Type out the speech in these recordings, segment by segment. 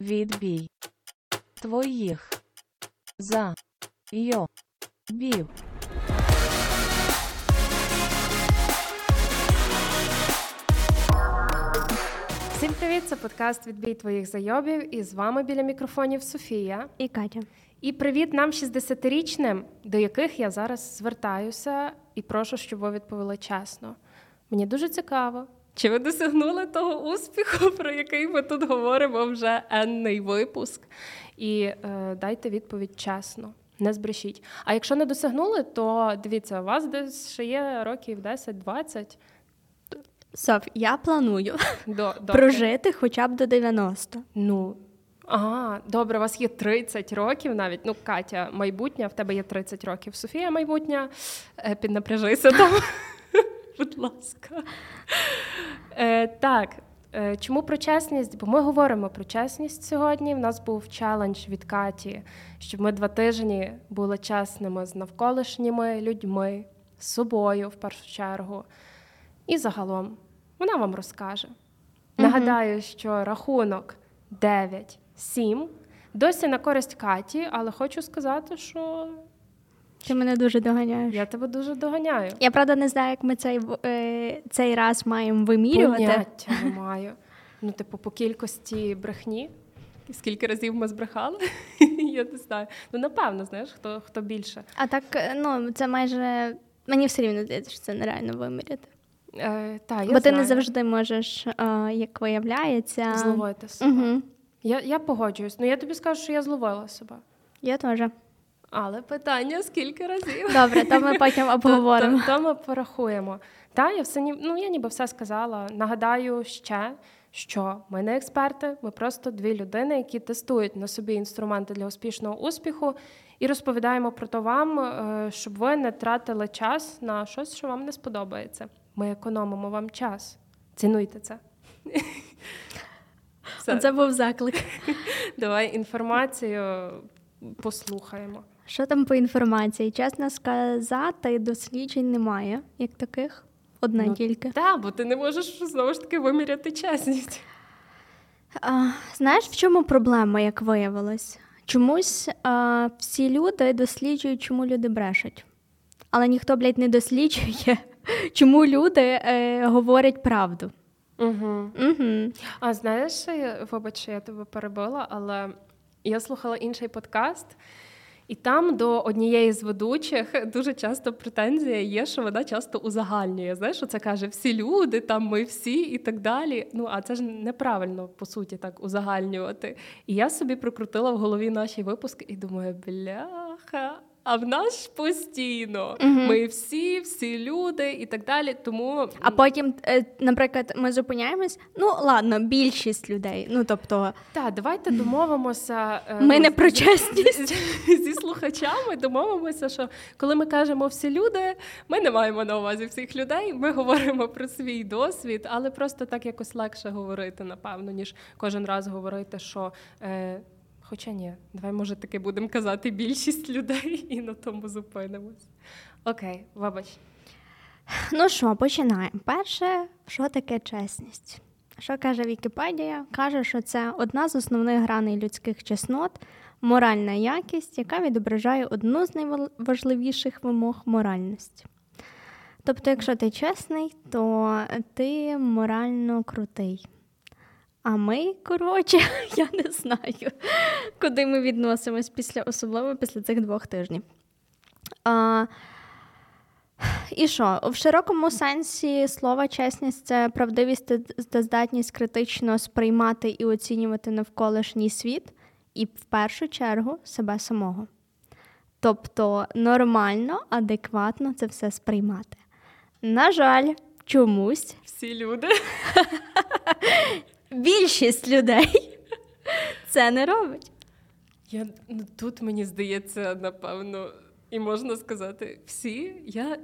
Відбій твоїх за йо бів. Всім привіт! Це подкаст Відбій твоїх зайобів. І з вами біля мікрофонів Софія. І Катя. І привіт нам 60-річним, до яких я зараз звертаюся і прошу, щоб ви відповіли чесно. Мені дуже цікаво. Чи ви досягнули того успіху, про який ми тут говоримо вже енний випуск? І е, дайте відповідь чесно, не збрешіть. А якщо не досягнули, то дивіться, у вас десь ще є років 10-20 Соф, я планую до, прожити хоча б до 90. Ну, а, добре, у вас є 30 років навіть. Ну, Катя, майбутнє, в тебе є 30 років. Софія, майбутнє, е, піднапряжися там. Будь ласка. Е, Так, е, чому про чесність? Бо ми говоримо про чесність сьогодні. В нас був челендж від Каті, щоб ми два тижні були чесними з навколишніми людьми, з собою в першу чергу. І загалом вона вам розкаже. Нагадаю, що рахунок 9-7 досі на користь Каті, але хочу сказати, що Ти мене дуже доганяєш. Я, тебе дуже доганяю. Я правда не знаю, як ми цей, е, цей раз маємо вимірювати. Поняття не маю. Ну, типу, по кількості брехні. Скільки разів ми збрехали? Я не знаю. Ну, напевно, знаєш, хто, хто більше. А так, е, ну, це майже. Мені все рівно здається, що це нереально виміряти. Е, та, я Бо ти знаю. не завжди можеш, е, як виявляється. зловити себе. Угу. Я, я погоджуюсь. Ну, я тобі скажу, що я зловила себе. Я теж. Але питання скільки разів? Добре, то ми потім обговоримо. То, то, то ми порахуємо. Та, я все ні- ну, я ніби все сказала. Нагадаю ще, що ми не експерти, ми просто дві людини, які тестують на собі інструменти для успішного успіху, і розповідаємо про то вам, е, щоб ви не тратили час на щось, що вам не сподобається. Ми економимо вам час. Цінуйте це. Все, Це був заклик. давай інформацію послухаємо. Що там по інформації? Чесно сказати, досліджень немає, як таких. Одна Ну, тільки. Так, бо ти не можеш знову ж таки виміряти чесність. А, знаєш, в чому проблема, як виявилось? Чомусь а, всі люди досліджують, чому люди брешуть. Але ніхто, блядь, не досліджує, чому люди е, говорять правду. Угу. Угу. А знаєш, вибач, я тебе перебила, але я слухала інший подкаст, і там до однієї з ведучих дуже часто претензія є, що вона часто узагальнює. Знаєш, це каже всі люди, там ми всі і так далі. Ну а це ж неправильно по суті так узагальнювати. І я собі прикрутила в голові наші випуски і думаю, бляха. А в нас ж постійно ми всі, всі люди і так далі. Тому А потім, е, наприклад, ми зупиняємось. Ну, ладно, більшість людей. Ну, тобто, Так, давайте домовимося. е, Ми не про чесність. зі слухачами. Домовимося, що коли ми кажемо всі люди, ми не маємо на увазі всіх людей. Ми говоримо про свій досвід, але просто так якось легше говорити, напевно, ніж кожен раз говорити, що. Е, Хоча ні, давай, може, таки будемо казати більшість людей і на тому зупинимось. Окей, вибач. ну що, починаємо. Перше, що таке чесність? Що каже Вікіпедія? Каже, що це одна з основних граней людських чеснот, моральна якість, яка відображає одну з найважливіших вимог моральності. Тобто, якщо ти чесний, то ти морально крутий. А ми, коротше, я не знаю, куди ми відносимось після, особливо після цих двох тижнів. А, і що? В широкому сенсі слова чесність це правдивість та- здатність критично сприймати і оцінювати навколишній світ, і в першу чергу себе самого. Тобто нормально, адекватно це все сприймати. На жаль, чомусь Всі люди. більшість людей це не робить. Я ну, тут мені здається, напевно, і можна сказати, всі. Я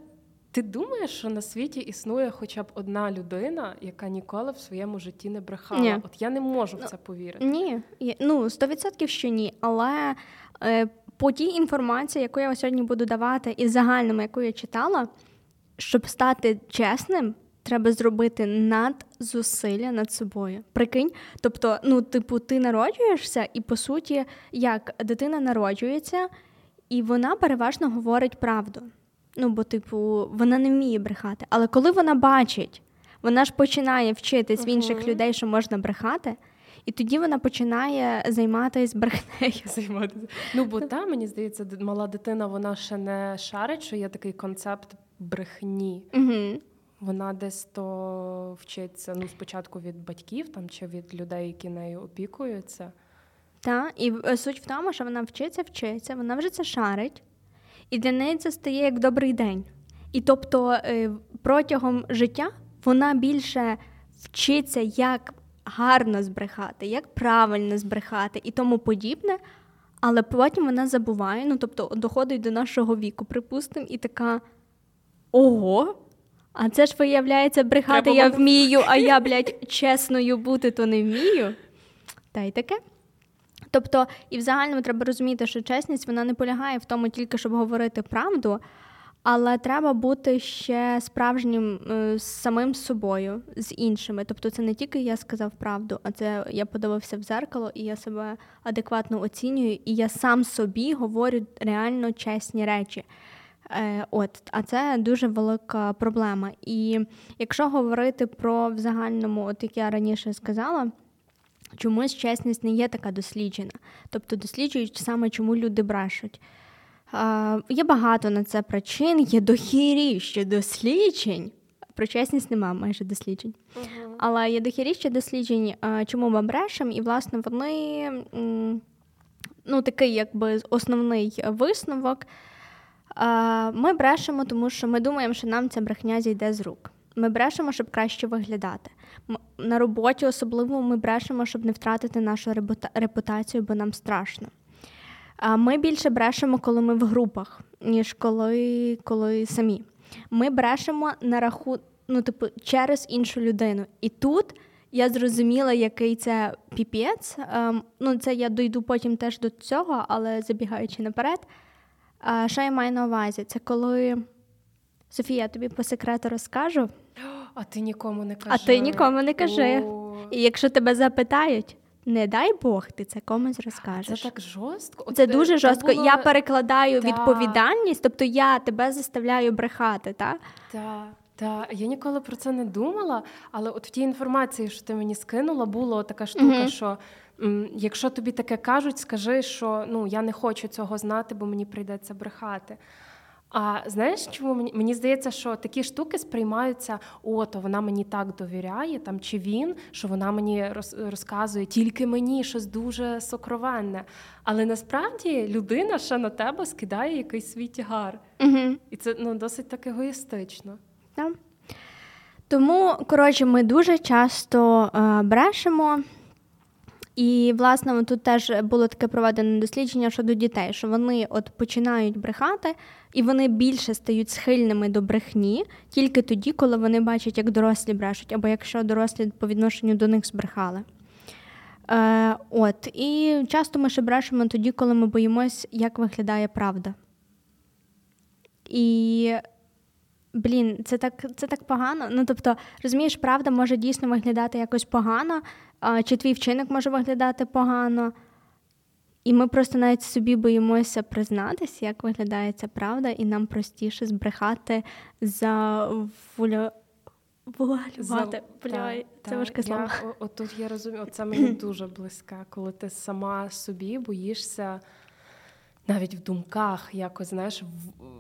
ти думаєш, що на світі існує хоча б одна людина, яка ніколи в своєму житті не брехала? Ні. От я не можу в це повірити. Ні, ну 100% що ні. Але е, по тій інформації, яку я сьогодні буду давати, і загальному, яку я читала, щоб стати чесним, треба зробити надзусилля над собою. Прикинь, тобто, ну, типу, ти народжуєшся, і по суті, як дитина народжується, і вона переважно говорить правду. Ну, бо, типу, вона не вміє брехати. Але коли вона бачить, вона ж починає вчитись uh-huh. в інших людей, що можна брехати. І тоді вона починає займатися брехнею. Займатися. Ну бо та мені здається, мала дитина вона ще не шарить, що є такий концепт брехні. Угу. Вона десь то вчиться ну, спочатку від батьків там чи від людей, які нею опікуються. Так, і е, суть в тому, що вона вчиться, вчиться, вона вже це шарить, і для неї це стає як добрий день. І тобто е, протягом життя вона більше вчиться, як гарно збрехати, як правильно збрехати і тому подібне. Але потім вона забуває, ну тобто доходить до нашого віку, припустимо, і така ого. А це ж виявляється, брехати Треба я вмію, а я, блядь, чесною бути, то не вмію. Та й таке. Тобто, і в загальному треба розуміти, що чесність вона не полягає в тому, тільки щоб говорити правду, але треба бути ще справжнім е, самим собою, з іншими. Тобто, це не тільки я сказав правду, а це я подивився в зеркало, і я себе адекватно оцінюю, і я сам собі говорю реально чесні речі. Е, от, А це дуже велика проблема. І якщо говорити про в загальному, от як я раніше сказала, чомусь чесність не є така досліджена. Тобто досліджують саме, чому люди брешуть. Е, є багато на це причин, є дохіріще досліджень. Про чесність немає майже досліджень. Uh-huh. Але є дохіріще досліджень, е, чому ми брешемо, і, власне, вони ну, такий якби основний висновок. Ми брешемо, тому що ми думаємо, що нам ця брехня зійде з рук. Ми брешемо, щоб краще виглядати. На роботі особливо ми брешемо, щоб не втратити нашу репутацію, бо нам страшно. Ми більше брешемо, коли ми в групах, ніж коли коли самі. Ми брешемо на раху, ну, типу, через іншу людину. І тут я зрозуміла, який це піпець. Ем, ну, це я дойду потім теж до цього, але забігаючи наперед. А, Що я маю на увазі? Це коли Софія, я тобі по секрету розкажу. А ти нікому не кажи. А ти нікому не кажи. О. І якщо тебе запитають, не дай Бог, ти це комусь розкажеш. Це так жорстко. Це От, дуже е, жорстко. Було... Я перекладаю та. відповідальність, тобто я тебе заставляю брехати, так? Так. Та я ніколи про це не думала, але от в тій інформації, що ти мені скинула, була така штука, mm що Якщо тобі таке кажуть, скажи, що ну я не хочу цього знати, бо мені прийдеться брехати. А знаєш, чому мені мені здається, що такі штуки сприймаються, о, то вона мені так довіряє, там чи він, що вона мені роз, розказує тільки мені щось дуже сокровенне. Але насправді людина ще на тебе скидає якийсь свій тягар. Угу. І це ну, досить так егоїстично. Так. Тому, коротше, ми дуже часто е, брешемо. І, власне, тут теж було таке проведене дослідження щодо дітей, що вони от починають брехати, і вони більше стають схильними до брехні тільки тоді, коли вони бачать, як дорослі брешуть, або якщо дорослі по відношенню до них збрехали. Е, От, І часто ми ще брешемо тоді, коли ми боїмось, як виглядає правда. І Блін, це так це так погано. Ну тобто, розумієш, правда може дійсно виглядати якось погано, чи твій вчинок може виглядати погано. І ми просто навіть собі боїмося признатися, як виглядає ця правда, і нам простіше збрехати за вуля. Вуалювати. Бля, це важке слово. Отут я розумію, це мені дуже близьке, коли ти сама собі боїшся навіть в думках якось знаєш,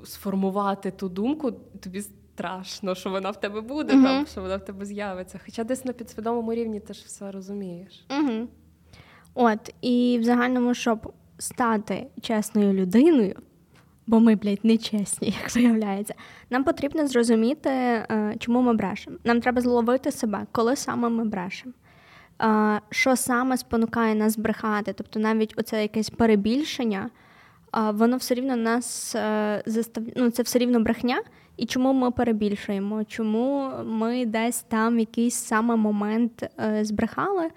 сформувати ту думку, тобі страшно, що вона в тебе буде, uh-huh. там, що вона в тебе з'явиться. Хоча десь на підсвідомому рівні ти ж все розумієш. Uh-huh. От, і в загальному, щоб стати чесною людиною, бо ми, блядь, не чесні, як виявляється, нам потрібно зрозуміти, е, чому ми брешемо. Нам треба зловити себе, коли саме ми брешемо. Е, що саме спонукає нас брехати, тобто навіть оце якесь перебільшення воно все рівно нас е, заставляє, ну, це все рівно брехня. І чому ми перебільшуємо? Чому ми десь там якийсь саме момент е, збрехали,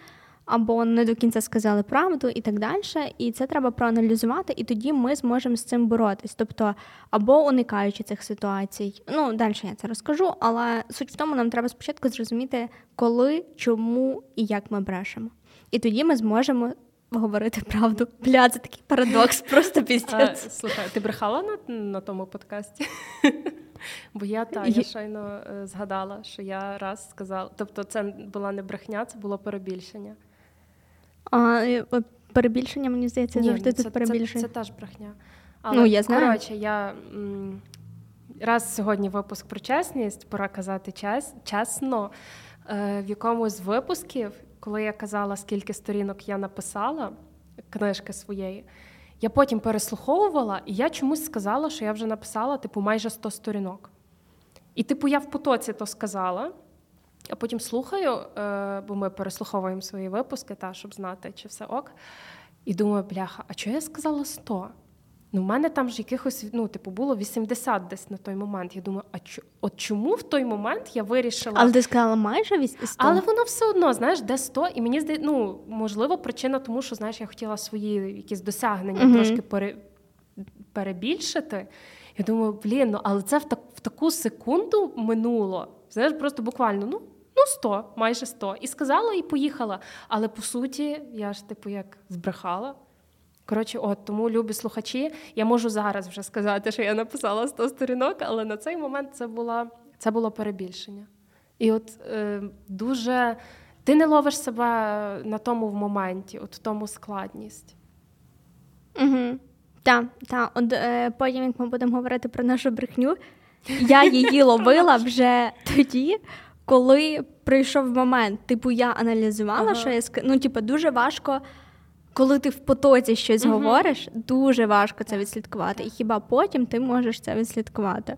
або не до кінця сказали правду, і так далі. І це треба проаналізувати, і тоді ми зможемо з цим боротись. Тобто, або уникаючи цих ситуацій. Ну, далі я це розкажу, але суть в тому, нам треба спочатку зрозуміти, коли, чому і як ми брешемо. І тоді ми зможемо. Говорити правду. Бля, це такий парадокс, просто піздець. Слухай, ти брехала на на тому подкасті? Бо я та я щойно е, згадала, що я раз сказала. Тобто, це була не брехня, це було перебільшення. А перебільшення, мені здається, Ні, завжди це, тут перебільшення. Це, це теж брехня. Але, ну, я знаю. коротше, я м, раз сьогодні випуск про чесність, пора казати чес, чесно. Е, в якомусь з випусків, коли я казала, скільки сторінок я написала книжки своєї, я потім переслуховувала, і я чомусь сказала, що я вже написала типу майже 100 сторінок. І, типу, я в потоці то сказала. А потім слухаю, е, бо ми переслуховуємо свої випуски, та, щоб знати, чи все ок. І думаю, бляха, а чого я сказала 100? Ну, в мене там ж якихось, ну, типу, було 80 десь на той момент. Я думаю, а чо, от чому в той момент я вирішила. Але ти сказала майже 100? Але воно все одно, знаєш, де 100, і мені здається, ну, можливо, причина тому, що знаєш, я хотіла свої якісь досягнення uh трошки пере, перебільшити. Я думаю, блін, ну але це в, так, в таку секунду минуло. Знаєш, просто буквально, ну. Ну, 100, майже 100. І сказала, і поїхала. Але по суті, я ж типу як збрехала. Коротше, от тому любі слухачі. Я можу зараз вже сказати, що я написала 100 сторінок, але на цей момент це була, це було перебільшення. І от е, дуже ти не ловиш себе на тому в моменті, от в тому складність. Угу. Так, та. От е, потім, як ми будемо говорити про нашу брехню, я її ловила вже тоді, коли прийшов момент. Типу, я аналізувала, ага. що я. Ну, типу, дуже важко коли ти в потоці щось uh говориш, дуже важко це відслідкувати. І хіба потім ти можеш це відслідкувати?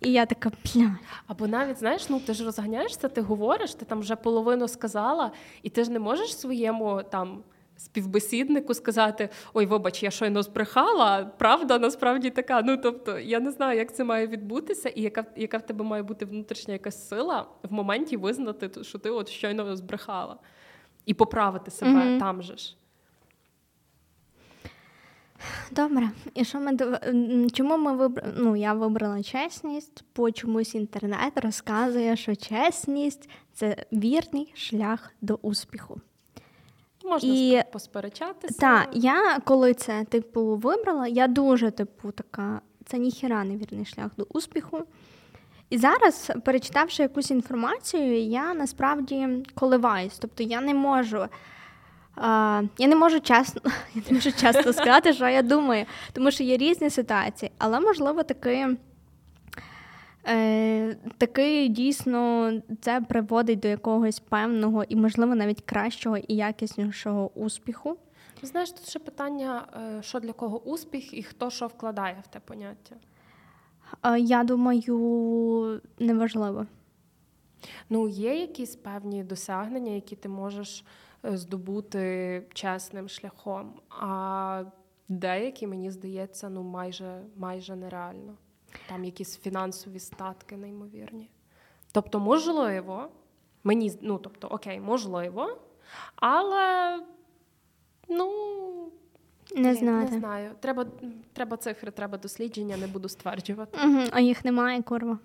І я така бля. Або навіть знаєш, ну ти ж розганяєшся, ти говориш, ти там вже половину сказала, і ти ж не можеш своєму там. Співбесіднику сказати, ой, вибач, я щойно збрехала, правда насправді така. Ну тобто, я не знаю, як це має відбутися, і яка яка в тебе має бути внутрішня якась сила в моменті визнати, що ти от щойно збрехала, і поправити себе mm-hmm. там же ж. Добре, і що ми чому ми вибрали? Ну, я вибрала чесність, бо чомусь інтернет розказує, що чесність це вірний шлях до успіху. Можна і, посперечатися. Так, я коли це типу вибрала, я дуже типу така, це ніхіра не вірний шлях до успіху. І зараз, перечитавши якусь інформацію, я насправді коливаюсь. Тобто я не можу я не можу чесно, я не можу часто сказати, що я думаю, тому що є різні ситуації, але можливо таки. Е, Таки дійсно це приводить до якогось певного і, можливо, навіть кращого і якіснішого успіху. Знаєш, тут ще питання, е, що для кого успіх і хто що вкладає в те поняття? Е, я думаю, неважливо. Ну, є якісь певні досягнення, які ти можеш здобути чесним шляхом. А деякі, мені здається, ну майже майже нереально. Там якісь фінансові статки неймовірні. Тобто, можливо, мені ну, тобто, окей, можливо, але ну. Не знаю. Не знаю. Треба треба цифри, треба дослідження, не буду стверджувати. Угу, А їх немає, курва.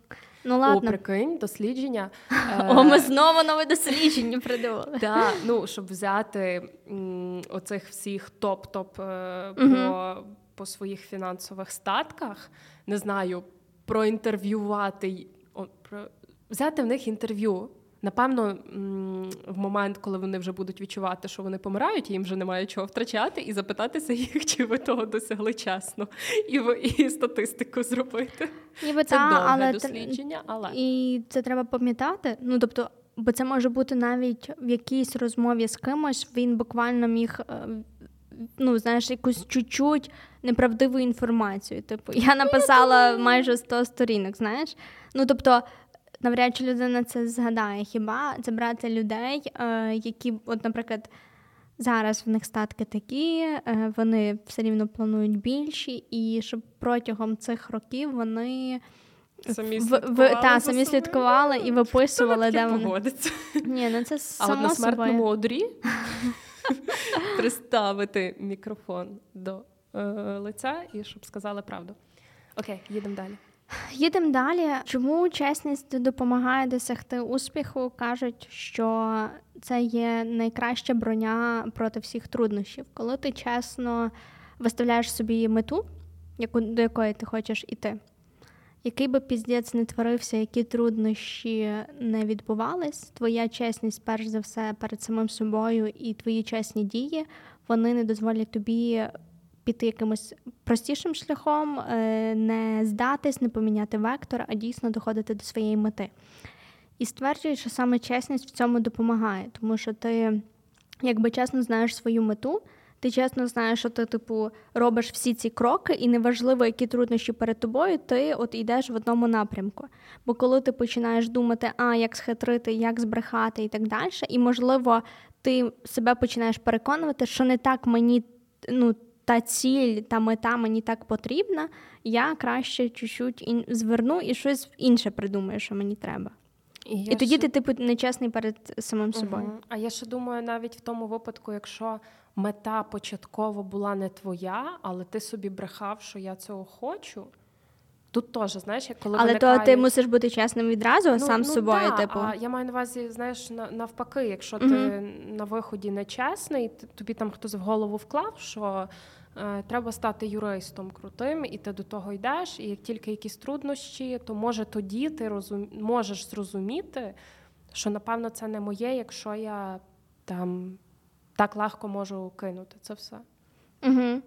Ну ладно. О, прикинь, дослідження. О, ми знову нове дослідження придумали. Так, ну, щоб взяти оцих всіх топ-топ е, по, по своїх фінансових статках, не знаю, проінтерв'ювати, о, про, взяти в них інтерв'ю. Напевно, в момент, коли вони вже будуть відчувати, що вони помирають, їм вже немає чого втрачати, і запитатися їх, чи ви того досягли чесно, і і статистику зробити. Ніби це та, довге але дослідження, але і це треба пам'ятати. Ну тобто, бо це може бути навіть в якійсь розмові з кимось. Він буквально міг. Е, ну, знаєш, якусь чуть-чуть неправдиву інформацію. Типу, я написала майже 100 сторінок, знаєш. Ну, тобто, навряд чи людина це згадає. Хіба це брати людей, е, які, от, наприклад, зараз в них статки такі, е, вони все рівно планують більші, і щоб протягом цих років вони Самі в, слідкували в, та, самі слідкували і виписували, Хто де вони. погодиться? Ні, ну це А само от на смертному одрі приставити мікрофон до е, лиця і щоб сказали правду. Окей, їдемо далі. Їдемо далі. Чому чесність допомагає досягти успіху? Кажуть, що це є найкраща броня проти всіх труднощів. Коли ти чесно виставляєш собі мету, яку, до якої ти хочеш іти, який би піздець не творився, які труднощі не відбувались, твоя чесність, перш за все, перед самим собою і твої чесні дії, вони не дозволять тобі піти якимось простішим шляхом, е, не здатись, не поміняти вектор, а дійсно доходити до своєї мети. І стверджують, що саме чесність в цьому допомагає, тому що ти, якби чесно знаєш свою мету, ти чесно знаєш, що ти, типу, робиш всі ці кроки, і неважливо, які труднощі перед тобою, ти от йдеш в одному напрямку. Бо коли ти починаєш думати, а як схитрити, як збрехати і так далі, і можливо, ти себе починаєш переконувати, що не так мені ну, та ціль, та мета мені так потрібна, я краще чуть-чуть ін- зверну і щось інше придумаю, що мені треба. І, і тоді ти, типу, нечесний перед самим собою. Мгм. А я ще думаю, навіть в тому випадку, якщо мета початково була не твоя, але ти собі брехав, що я цього хочу. Тут теж, знаєш, як коли Але виникає... то ти мусиш бути чесним відразу сам з собою, да, типу. А я маю на увазі, знаєш, навпаки, якщо ти на виході нечесний, т- тобі там хтось в голову вклав, що треба стати юристом крутим, і ти до того йдеш, і як тільки якісь труднощі, то може тоді ти розум... можеш зрозуміти, що напевно це не моє, якщо я там так легко можу кинути це все. Угу.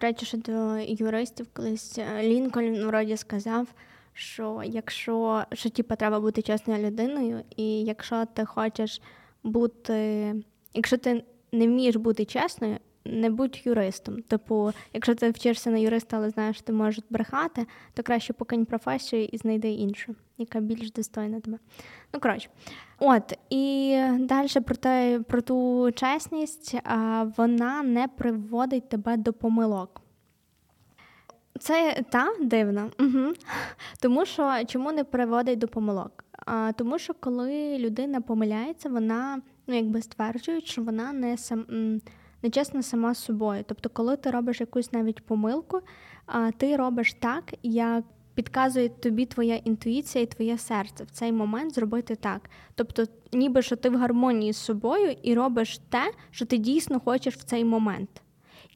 Речі, що до юристів колись е, Лінкольн вроді сказав, що якщо що типу, треба бути чесною людиною, і якщо ти хочеш бути, якщо ти не вмієш бути чесною, не будь юристом. Типу, якщо ти вчишся на юриста, але знаєш, що ти можеш брехати, то краще покинь професію і знайди іншу, яка більш достойна тебе. Ну, коротше. От, і далі про те, про ту чесність, вона не приводить тебе до помилок. Це та дивно. Угу. Тому що чому не приводить до помилок? А, тому що коли людина помиляється, вона ну, якби стверджує, що вона не сам. Нечесна сама з собою. Тобто, коли ти робиш якусь навіть помилку, ти робиш так, як підказує тобі твоя інтуїція і твоє серце в цей момент зробити так. Тобто, ніби що ти в гармонії з собою і робиш те, що ти дійсно хочеш в цей момент.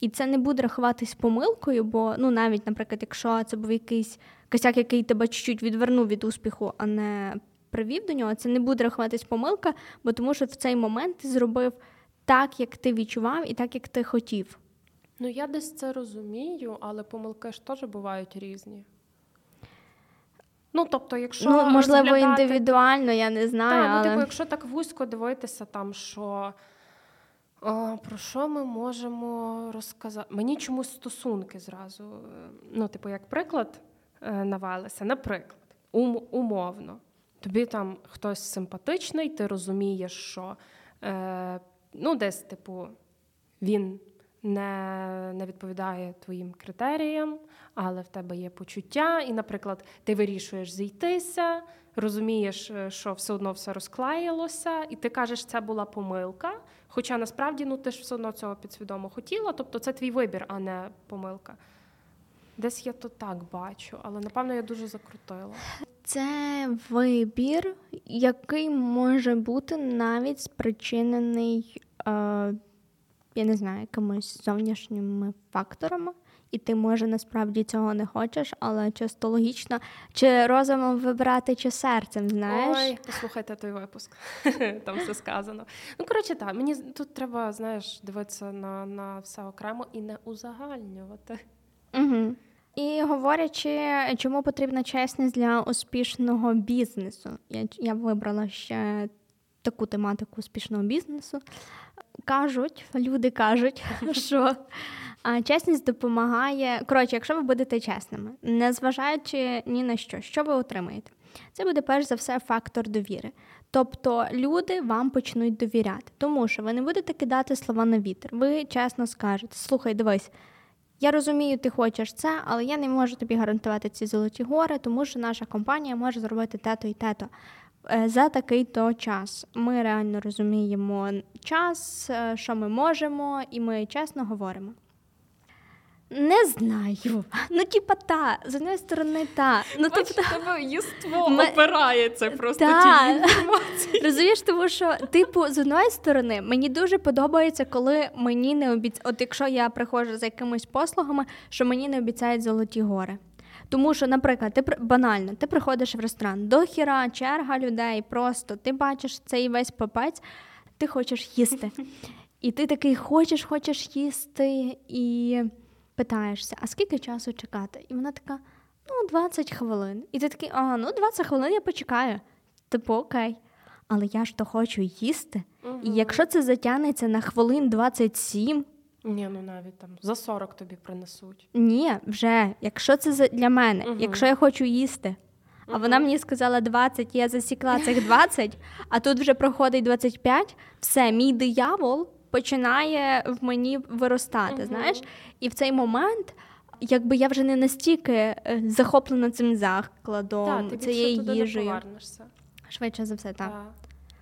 І це не буде рахуватись помилкою, бо ну навіть, наприклад, якщо це був якийсь косяк, який тебе чуть-чуть відвернув від успіху, а не привів до нього, це не буде рахуватись помилка, бо тому що в цей момент ти зробив так, як ти відчував, і так, як ти хотів. Ну, я десь це розумію, але помилки ж теж бувають різні. Ну, тобто, якщо ну, можливо, розглядати- індивідуально, я не знаю. Так, ну, типу, якщо так вузько дивитися, там що о, про що ми можемо розказати? Мені чомусь стосунки зразу. е, Ну, типу, як приклад е, навелися. Наприклад, ум, умовно, тобі там хтось симпатичний, ти розумієш, що е, ну, десь, типу, він не, не відповідає твоїм критеріям, але в тебе є почуття, і, наприклад, ти вирішуєш зійтися, розумієш, е, що все одно все розклеїлося, і ти кажеш, це була помилка. Хоча насправді ну, ти ж все одно цього підсвідомо хотіла, тобто це твій вибір, а не помилка. Десь я то так бачу, але напевно я дуже закрутила. Це вибір, який може бути навіть спричинений, е, я не знаю, якимись зовнішніми факторами, і ти, може, насправді цього не хочеш, але чисто логічно, чи розумом вибирати, чи серцем, знаєш? Ой, послухайте той випуск. Там все сказано. Ну, коротше, так, мені тут треба, знаєш, дивитися на, на все окремо і не узагальнювати. Угу. І говорячи, чому потрібна чесність для успішного бізнесу, я, я вибрала ще таку тематику успішного бізнесу. Кажуть, люди кажуть, що чесність допомагає. Коротше, якщо ви будете чесними, незважаючи ні на що, що ви отримаєте, це буде перш за все фактор довіри. Тобто люди вам почнуть довіряти, тому що ви не будете кидати слова на вітер. Ви чесно скажете: слухай, дивись. Я розумію, ти хочеш це, але я не можу тобі гарантувати ці золоті гори, тому що наша компанія може зробити те-то і те-то. Е, за такий то час. Ми реально розуміємо час, е, що ми можемо, і ми чесно говоримо. Не знаю. Ну, типа, та, з однієї сторони, та. Ну, Бач, тобто, тебе єство Ми- опирається просто Та. інформації. Розумієш, тому що, типу, з одної сторони, мені дуже подобається, коли мені не обіцяють, от якщо я приходжу за якимись послугами, що мені не обіцяють золоті гори. Тому що, наприклад, ти банально, ти приходиш в ресторан, до хіра, черга людей, просто ти бачиш цей весь папець, ти хочеш їсти. І ти такий хочеш, хочеш їсти, і питаєшся, а скільки часу чекати? І вона така: ну, 20 хвилин. І ти такий, а, ну 20 хвилин я почекаю. Типу, окей. Але я ж то хочу їсти. І якщо це затягнеться на хвилин 27, Ні, ну навіть там за 40 тобі принесуть. ні, вже, якщо це для мене, Мгм. якщо я хочу їсти. А вона мені сказала 20, я засікла цих 20, а тут вже проходить 25, все, мій диявол починає в мені виростати, Мгм. знаєш? І в цей момент, якби я вже не настільки е, захоплена цим закладом, Так, ти цією їжею. повернешся. Швидше за все, так. Так.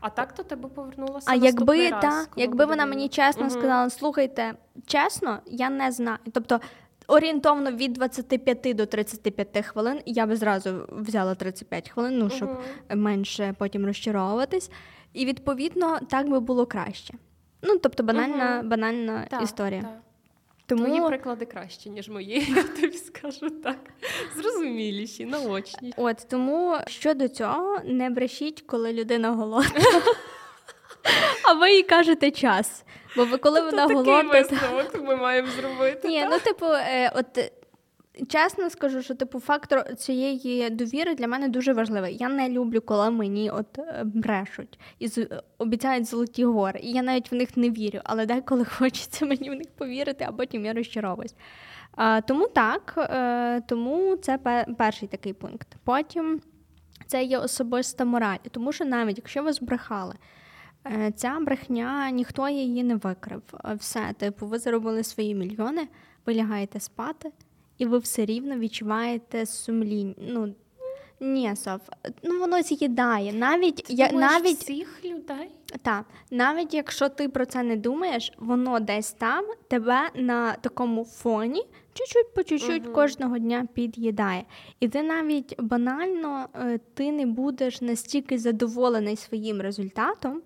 А так то тебе повернулося. А якби раз, та, якби вона мені чесно Мгм. сказала, слухайте, чесно, я не знаю. Тобто орієнтовно від 25 до 35 хвилин я би зразу взяла 35 хвилин, ну щоб Мгм. менше потім розчаровуватись. І відповідно так би було краще. Ну, тобто банальна, банальна Так, історія. так. Тому Твої приклади кращі, ніж мої, я тобі скажу так. Зрозуміліші, наочні. от тому щодо цього не брешіть, коли людина голодна. А ви їй кажете час. Бо ви коли вона Такий голодна, то- висновок ми маємо зробити. Ні, ну типу, е, от чесно скажу, що типу фактор цієї довіри для мене дуже важливий. Я не люблю, коли мені от е, брешуть і з- обіцяють золоті гори. І я навіть в них не вірю, але деколи хочеться мені в них повірити, а потім я розчаровуюсь. А, тому так, е, тому це перший такий пункт. Потім це є особиста мораль, тому що навіть якщо ви збрехали. Е, Ця брехня ніхто її не викрив. Е, Все, типу, ви заробили свої мільйони, ви лягаєте спати, і ви все рівно відчуваєте сумління. Ну ні, Соф, ну воно з'їдає. Навіть Ти я думаєш, навіть всіх людей. та навіть якщо ти про це не думаєш, воно десь там тебе на такому фоні чуть-чуть по чуть-чуть Мгм. кожного дня під'їдає. І ти навіть банально е, ти не будеш настільки задоволений своїм результатом,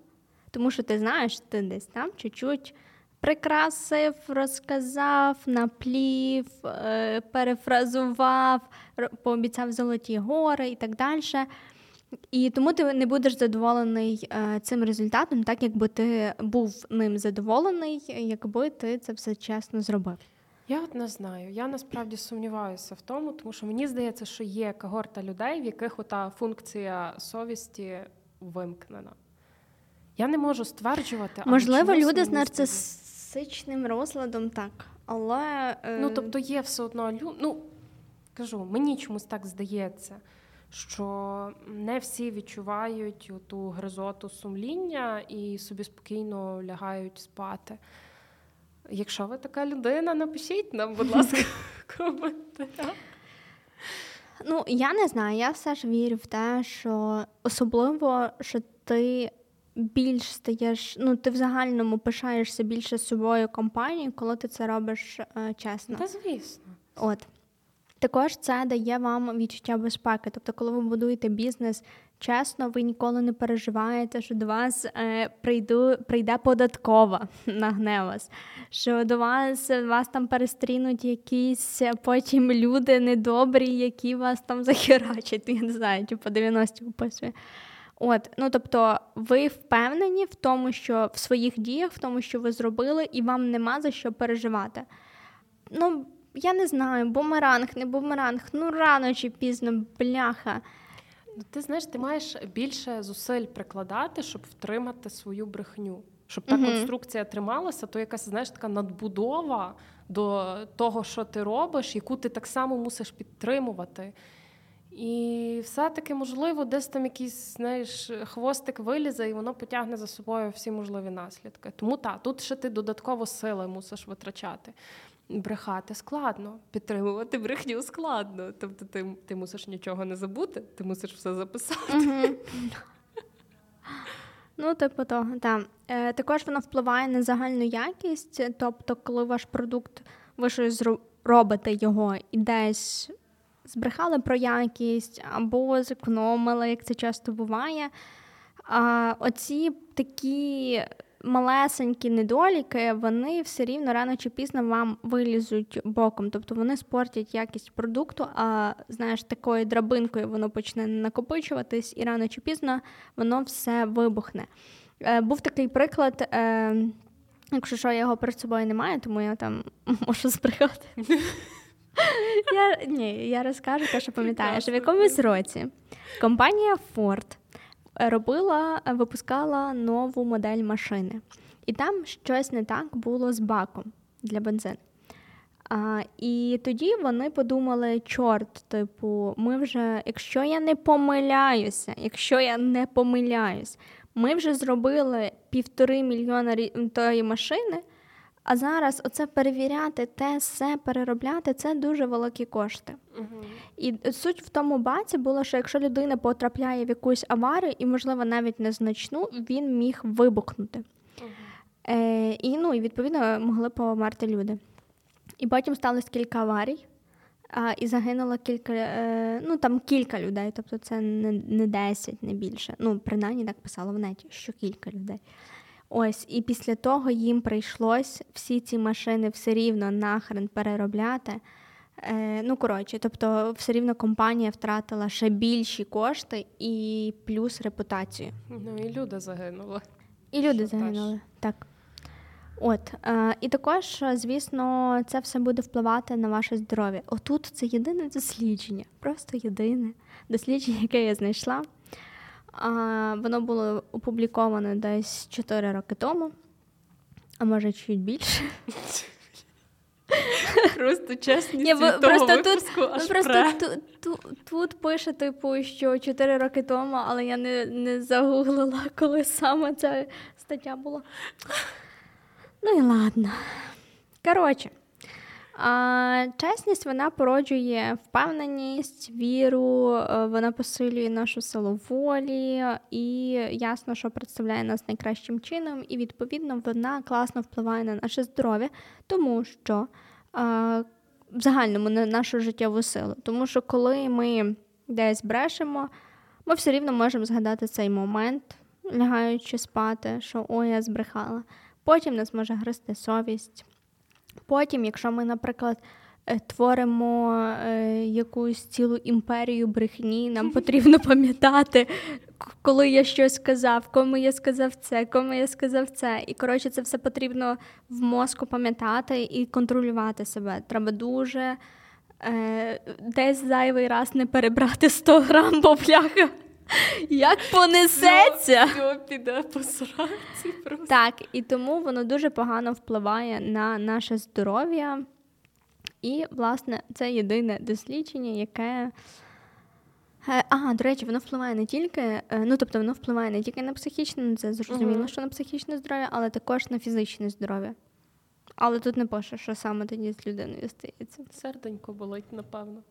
тому що ти знаєш, ти десь там чуть-чуть прикрасив, розказав, наплів, е, перефразував, пообіцяв золоті гори і так далі. І тому ти не будеш задоволений е, цим результатом, так якби ти був ним задоволений, якби ти це все чесно зробив. Я от не знаю. Я насправді сумніваюся в тому, тому що мені здається, що є когорта людей, в яких ота функція совісті вимкнена. Я не можу стверджувати. Можливо, люди з мені здається. розладом так. Але е, Ну, тобто є все одно лю... Ну, кажу, мені чомусь так здається, що не всі відчувають ту гризоту сумління і собі спокійнолягають спати. Якщо ви така людина, напишіть нам, будь ласка, коментар. Ну, я не знаю, я все ж вірю в те, що особливо, що ти більш стаєш, ну ти в загальному пишаєшся більше собою компанією, коли ти це робиш е, чесно. Та звісно. От. Також це дає вам відчуття безпеки. Тобто, коли ви будуєте бізнес чесно, ви ніколи не переживаєте, що до вас е, прийду, прийде податкова нагне вас, що до вас вас там перестрінуть якісь е, потім люди недобрі, які вас там захерачать. Я не знаю, чи по 90 описує. От, ну тобто, ви впевнені в тому, що в своїх діях, в тому, що ви зробили, і вам нема за що переживати. Ну, я не знаю, бумеранг, не бумеранг, ну рано чи пізно, бляха. Ну, ти знаєш, ти маєш більше зусиль прикладати, щоб втримати свою брехню. Щоб та Мгм. конструкція трималася, то якась знаєш така надбудова до того, що ти робиш, яку ти так само мусиш підтримувати. І все-таки, можливо, десь там якийсь знаєш, хвостик вилізе, і воно потягне за собою всі можливі наслідки. Тому так, тут ще ти додатково сили мусиш витрачати. Брехати складно, підтримувати брехню складно. Тобто ти ти мусиш нічого не забути, ти мусиш все записати. Ну, типу того, так. Е, Також воно впливає на загальну якість. Тобто, коли ваш продукт, ви щось робите його і десь збрехали про якість або зекономили, як це часто буває. А Оці такі малесенькі недоліки, вони все рівно рано чи пізно вам вилізуть боком. Тобто вони спортять якість продукту, а знаєш, такою драбинкою воно почне накопичуватись, і рано чи пізно воно все вибухне. Е, Був такий приклад. Е, Якщо що, я його перед собою немає, тому я там можу збрехати. Я, Ні, я розкажу те, що пам'ятаю, що в якомусь році компанія Ford робила, випускала нову модель машини, і там щось не так було з баком для бензину. А, І тоді вони подумали: чорт, типу, ми вже, якщо я не помиляюся, якщо я не помиляюсь, ми вже зробили півтори мільйона тої машини. А зараз оце перевіряти, те все переробляти це дуже великі кошти. uh І суть в тому баці було, що якщо людина потрапляє в якусь аварію, і, можливо, навіть незначну, він міг вибухнути. uh Е, І ну, і відповідно могли померти люди. І потім сталося кілька аварій, а, і загинуло кілька, е, ну там кілька людей, тобто це не не 10, не більше. Ну, принаймні так писало в неті, що кілька людей. Ось, і після того їм прийшлось всі ці машини все рівно нахрен переробляти. Е, Ну, коротше, тобто, все рівно компанія втратила ще більші кошти і плюс репутацію. Ну і люди загинули. І люди Що загинули, так. так. От, е, І також, звісно, це все буде впливати на ваше здоров'я. Отут це єдине дослідження, просто єдине дослідження, яке я знайшла. А, Воно було опубліковане десь 4 роки тому, а може чуть більше. Просто чесність від того просто випуску тут, аж Просто тут, тут, тут пише, типу, що 4 роки тому, але я не не загуглила, коли саме ця стаття була. Ну і ладно. Коротше, а, Чесність вона породжує впевненість, віру, е, вона посилює нашу силу волі і ясно, що представляє нас найкращим чином, і відповідно вона класно впливає на наше здоров'я, тому що а, в загальному на нашу життєву силу. Тому що коли ми десь брешемо, ми все рівно можемо згадати цей момент, лягаючи спати, що ой, я збрехала. Потім нас може гризти совість. Потім, якщо ми, наприклад, е, творимо е, якусь цілу імперію брехні, нам потрібно пам'ятати, коли я щось сказав, кому я сказав це, кому я сказав це. І коротше, це все потрібно в мозку пам'ятати і контролювати себе. Треба дуже е, десь зайвий раз не перебрати 100 грам, бо бляха. Як понесеться? Все піде по сраці просто. Так, і тому воно дуже погано впливає на наше здоров'я. І, власне, це єдине дослідження, яке. Е, а, до речі, воно впливає не тільки, е, ну тобто воно впливає не тільки на психічне, ну, це зрозуміло, uh-huh. що на психічне здоров'я, але також на фізичне здоров'я. Але тут не пише, що саме тоді з людиною стається. Серденько болить, напевно.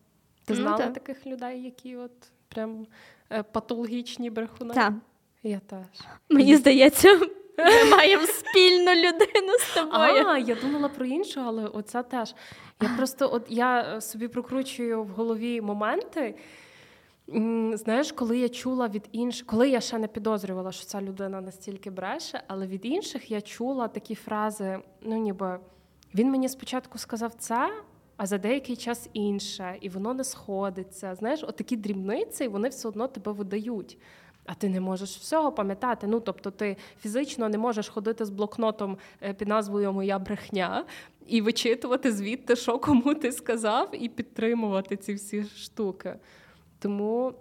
Ти ну, знала так. таких людей, які от прям Е, патологічні брехуни? Так. Я теж. Мені здається, ми маємо спільну людину з тобою. А, я думала про іншу, але оця теж. Я просто от я собі прокручую в голові моменти. Знаєш, коли я чула від інших, коли я ще не підозрювала, що ця людина настільки бреше, але від інших я чула такі фрази: ну ніби він мені спочатку сказав це, а за деякий час інше, і воно не сходиться. Знаєш, отакі дрібниці вони все одно тебе видають. А ти не можеш всього пам'ятати. Ну, тобто, ти фізично не можеш ходити з блокнотом е, під назвою Моя брехня і вичитувати звідти, що кому ти сказав, і підтримувати ці всі штуки. Тому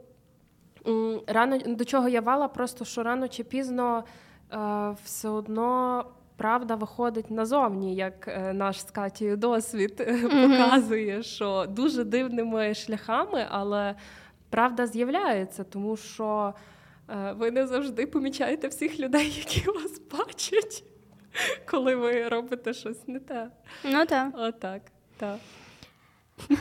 рано до чого я вала, просто що рано чи пізно е, все одно правда виходить назовні, як е, наш з Катією досвід mm-hmm. показує, що дуже дивними шляхами, але правда з'являється, тому що е, ви не завжди помічаєте всіх людей, які вас бачать, коли ви робите щось не те. Ну так. Отак, так.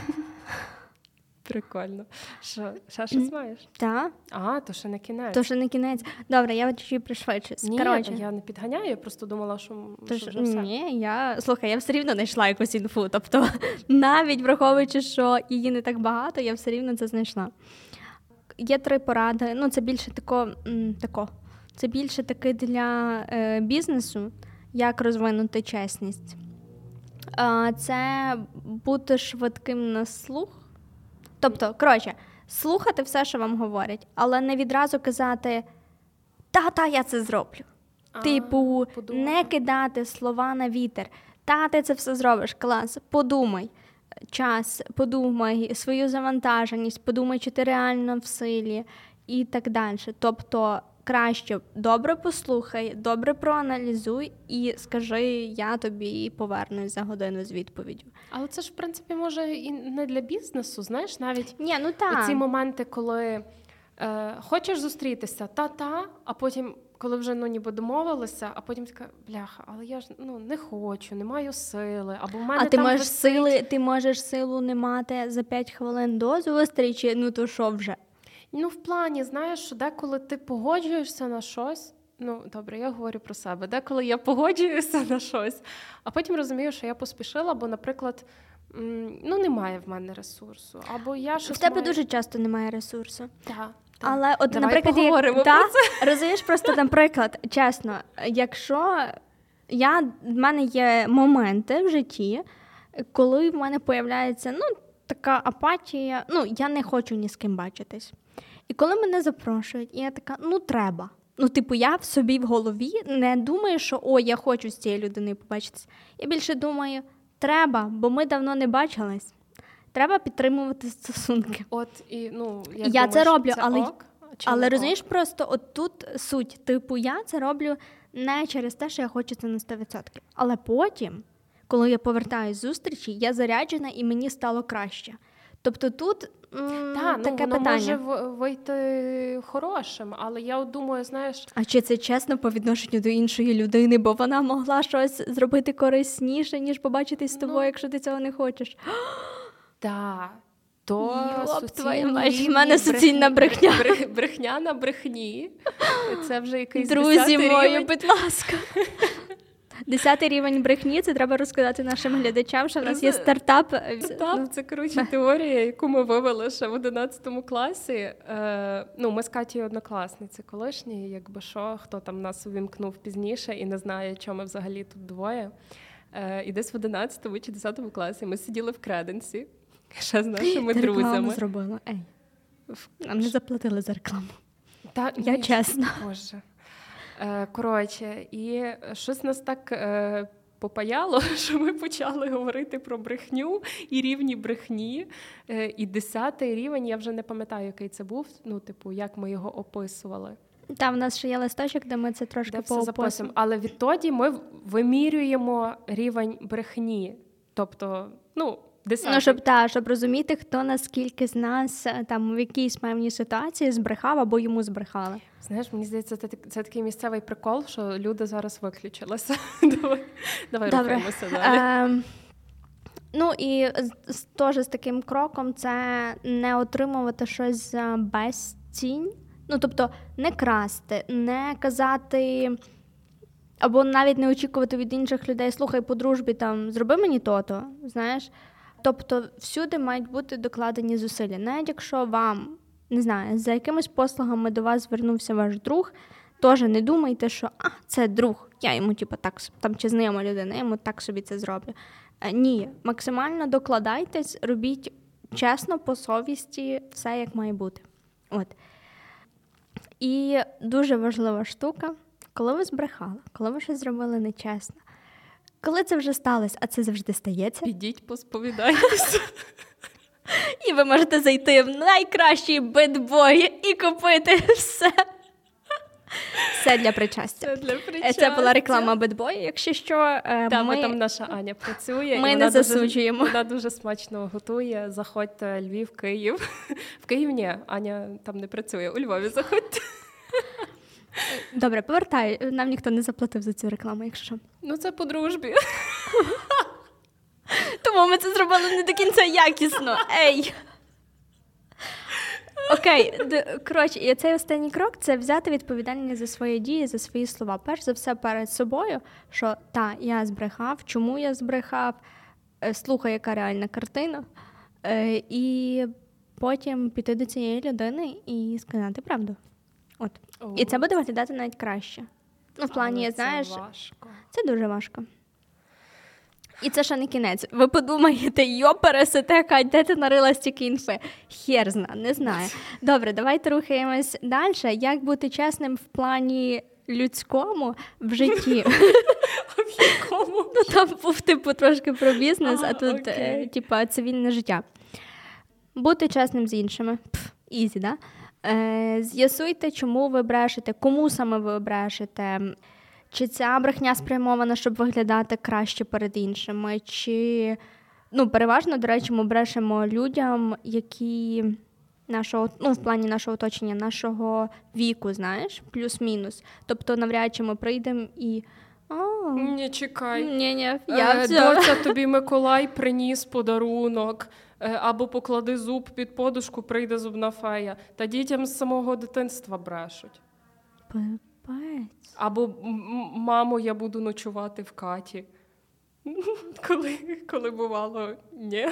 Прикольно. Що, ще щось маєш? Так. А, то ще не кінець. То що не кінець. Добре, я чуть пришвидшусь. Ні, Коротше. я не підганяю, я просто думала, що, Тож, що вже все. ні, я слухай, я все рівно знайшла якусь інфу. Тобто, навіть враховуючи, що її не так багато, я все рівно це знайшла. Є три поради. Ну, це більше тако, тако. Це більше таки для е, бізнесу, як розвинути чесність. А, це бути швидким на слух. Тобто, коротше, слухати все, що вам говорять, але не відразу казати та-та, я це зроблю. А, Типу, подумай. не кидати слова на вітер. Та, ти це все зробиш, клас. Подумай час, подумай свою завантаженість, подумай, чи ти реально в силі і так далі. Тобто, краще добре послухай, добре проаналізуй і скажи, я тобі повернусь за годину з відповіддю. Але це ж, в принципі, може і не для бізнесу, знаєш, навіть Ні, ну ці моменти, коли е, хочеш зустрітися, та-та, а потім, коли вже ну, ніби домовилися, а потім така бляха, але я ж ну, не хочу, не маю сили, або в мене А ти там можеш висить- сили, ти можеш силу не мати за 5 хвилин до зустрічі, ну то що вже? Ну, в плані, знаєш, що деколи ти погоджуєшся на щось. Ну, добре, я говорю про себе. Деколи я погоджуюся на щось, а потім розумію, що я поспішила, бо, наприклад, ну, немає в мене ресурсу. Або я щось В тебе маю... дуже часто немає ресурсу. Та, та. Але от, Давай наприклад, як, про та, розумієш, просто наприклад, чесно, якщо я, в мене є моменти в житті, коли в мене появляється ну, така апатія, ну, я не хочу ні з ким бачитись. І коли мене запрошують, я така, ну треба. Ну, типу, я в собі в голові не думаю, що о, я хочу з цією людиною побачитись. Я більше думаю, треба, бо ми давно не бачились. Треба підтримувати стосунки. От і ну я, Я думаю, це роблю, це але- ок, Але розумієш, ок. просто от тут суть. Типу, я це роблю не через те, що я хочу це на 100%. Але потім, коли я повертаюсь з зустрічі, я заряджена і мені стало краще. Тобто тут м, Та, ну, воно питання. може вийти хорошим, але я от думаю, знаєш, А чи це чесно по відношенню до іншої людини, бо вона могла щось зробити корисніше, ніж побачитись з тобою, Ну. якщо ти цього не хочеш? та. То Йоп, суцільні мать, в мене суцільна брехня. брехня на брехні. Це вже якийсь Друзі мої, будь ласка. Десятий рівень брехні. Це треба розказати нашим глядачам, що в нас є Просто- стартап. Так, це коротше теорія, яку ми вивели ще в 11 класі. Е, ну, ми з Катією однокласниці колишні, якби що, хто там нас увімкнув пізніше і не знає, чому ми взагалі тут двоє. Е, і десь в 11 чи 10 класі ми сиділи в креденсі ще з нашими Ти друзями. зробила. Ей, нам не заплатили за рекламу. Та, Я ні, чесно. Боже. Е, коротше, і щось нас так е, попаяло, що ми почали говорити про брехню і рівні брехні. Е, і десятий рівень, я вже не пам'ятаю, який це був. Ну, типу, як ми його описували. Та в нас ще є листочок, де ми це трошки записуємо. Але відтоді ми вимірюємо рівень брехні. Тобто, ну, десятий. Ну, щоб та, щоб розуміти, хто наскільки з нас е, там в якійсь певній ситуації збрехав або йому збрехали. Знаєш, мені здається, це, це такий місцевий прикол, що люди зараз виключилися. Давай, давай Добре. рухаємося далі. Ем, ну і з- теж з таким кроком це не отримувати щось за безцінь. Ну, тобто, не красти, не казати. Або навіть не очікувати від інших людей, слухай, по дружбі там зроби мені то-то, знаєш. Тобто, всюди мають бути докладені зусилля. Навіть якщо вам не знаю, за якимись послугами до вас звернувся ваш друг, теж не думайте, що а, це друг, я йому, типу, так там чи знайома людина, я йому так собі це зроблю. Е, Ні, максимально докладайтесь, робіть чесно, по совісті, все як має бути. От. І дуже важлива штука, коли ви збрехали, коли ви щось зробили нечесно, коли це вже сталося, а це завжди стається, Підіть, посповідайтеся. і ви можете зайти в найкращий битбой і купити все. Все для причастя. Це для Е, причастя. Це була реклама бедбою. Якщо що, е, Та, ми... там наша Аня працює. Ми і не вона дуже- засуджуємо. Вона дуже смачно готує. Заходьте Львів, Київ. В Київ ні, Аня там не працює. У Львові заходьте. Добре, повертай. Нам ніхто не заплатив за цю рекламу, якщо. Ну це по дружбі. Тому ми це зробили не до кінця якісно. Ей. Окей, коротше, і цей останній крок це взяти відповідальність за свої дії, за свої слова. Перш за все перед собою, що та, я збрехав, чому я збрехав, е, слухай, яка реальна картина. Е, І потім піти до цієї людини і сказати правду. От. І це буде виглядати навіть краще. Ну, в плані, Але це знаєш, важко. це дуже важко. І це ще не кінець. Ви подумаєте, йо, пересете, Кать, де ти нарила стільки інфи? Хер зна, не знаю. Добре, давайте рухаємось далі. Як бути чесним в плані людському в житті? В якому? Ну там був типу трошки про бізнес, а, тут, е, типа, цивільне життя. Бути чесним з іншими. Ізі, да? Е, з'ясуйте, чому ви брешете, кому саме ви брешете. Чи ця брехня спрямована, щоб виглядати краще перед іншими? Чи ну, переважно, до речі, ми брешемо людям, які нашого, ну, в плані нашого оточення, нашого віку, знаєш, плюс-мінус. Тобто, навряд чи ми прийдемо і. «А, Ні, чекай. ні, ні, Я е. Доця тобі Миколай приніс подарунок. Е, Або поклади зуб під подушку, прийде зубна фея. Та дітям з самого дитинства брешуть. Пипець. Або мамо, я буду ночувати в каті. Коли, коли бувало, ні.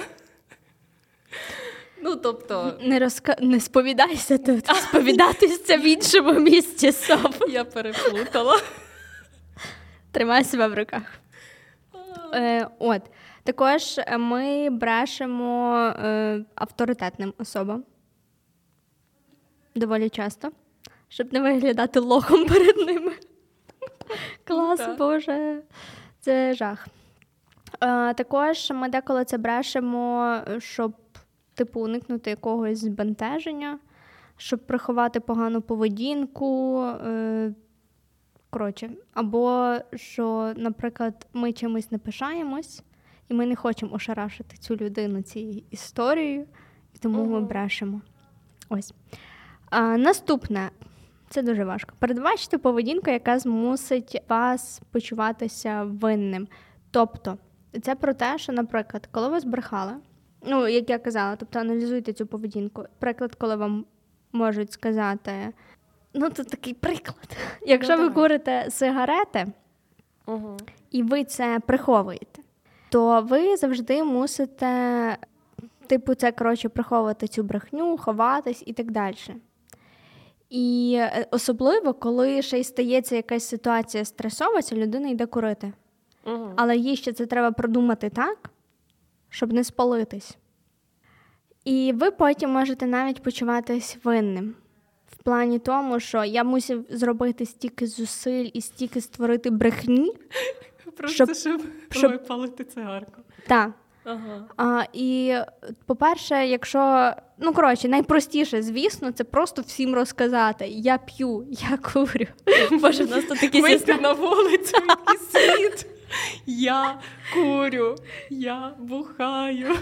Ну, тобто, Не розка... не сповідайся тут, сповідатися в іншому місці сов. я переплутала. Тримай себе в руках. Е, от. Також е, ми брешемо е, авторитетним особам. Доволі часто, щоб не виглядати лохом перед ними. Клас, Так. Боже, це жах. Е, також ми деколи це брешемо, щоб типу уникнути якогось збентеження, щоб приховати погану поведінку. Коротше, або що, наприклад, ми чимось не пишаємось, і ми не хочемо ошарашити цю людину цією історією, і тому ми брешемо. Ось. А, наступне. Це дуже важко. Передбачте поведінку, яка змусить вас почуватися винним. Тобто, це про те, що, наприклад, коли ви збрехали, ну, як я казала, тобто аналізуйте цю поведінку. Приклад, коли вам можуть сказати, ну, це такий приклад. Якщо ви давай. курите сигарети, Угу. і ви це приховуєте, то ви завжди мусите, типу, це коротше, приховувати цю брехню, ховатись і так далі. І е, особливо, коли ще й стається якась ситуація стресова, ця людина йде курити. Угу. Але їй ще це треба продумати так, щоб не спалитись. І ви потім можете навіть почуватись винним. В плані тому, що я мусив зробити стільки зусиль і стільки створити брехні. Просто щоб- щоб, щоб- випалити цигарку. Так. Ага. А, і, по-перше, якщо ну коротше, найпростіше, звісно, це просто всім розказати: я п'ю, я курю. Боже, в нас тут такі Вийти на вулицю і світ. Я курю, я бухаю.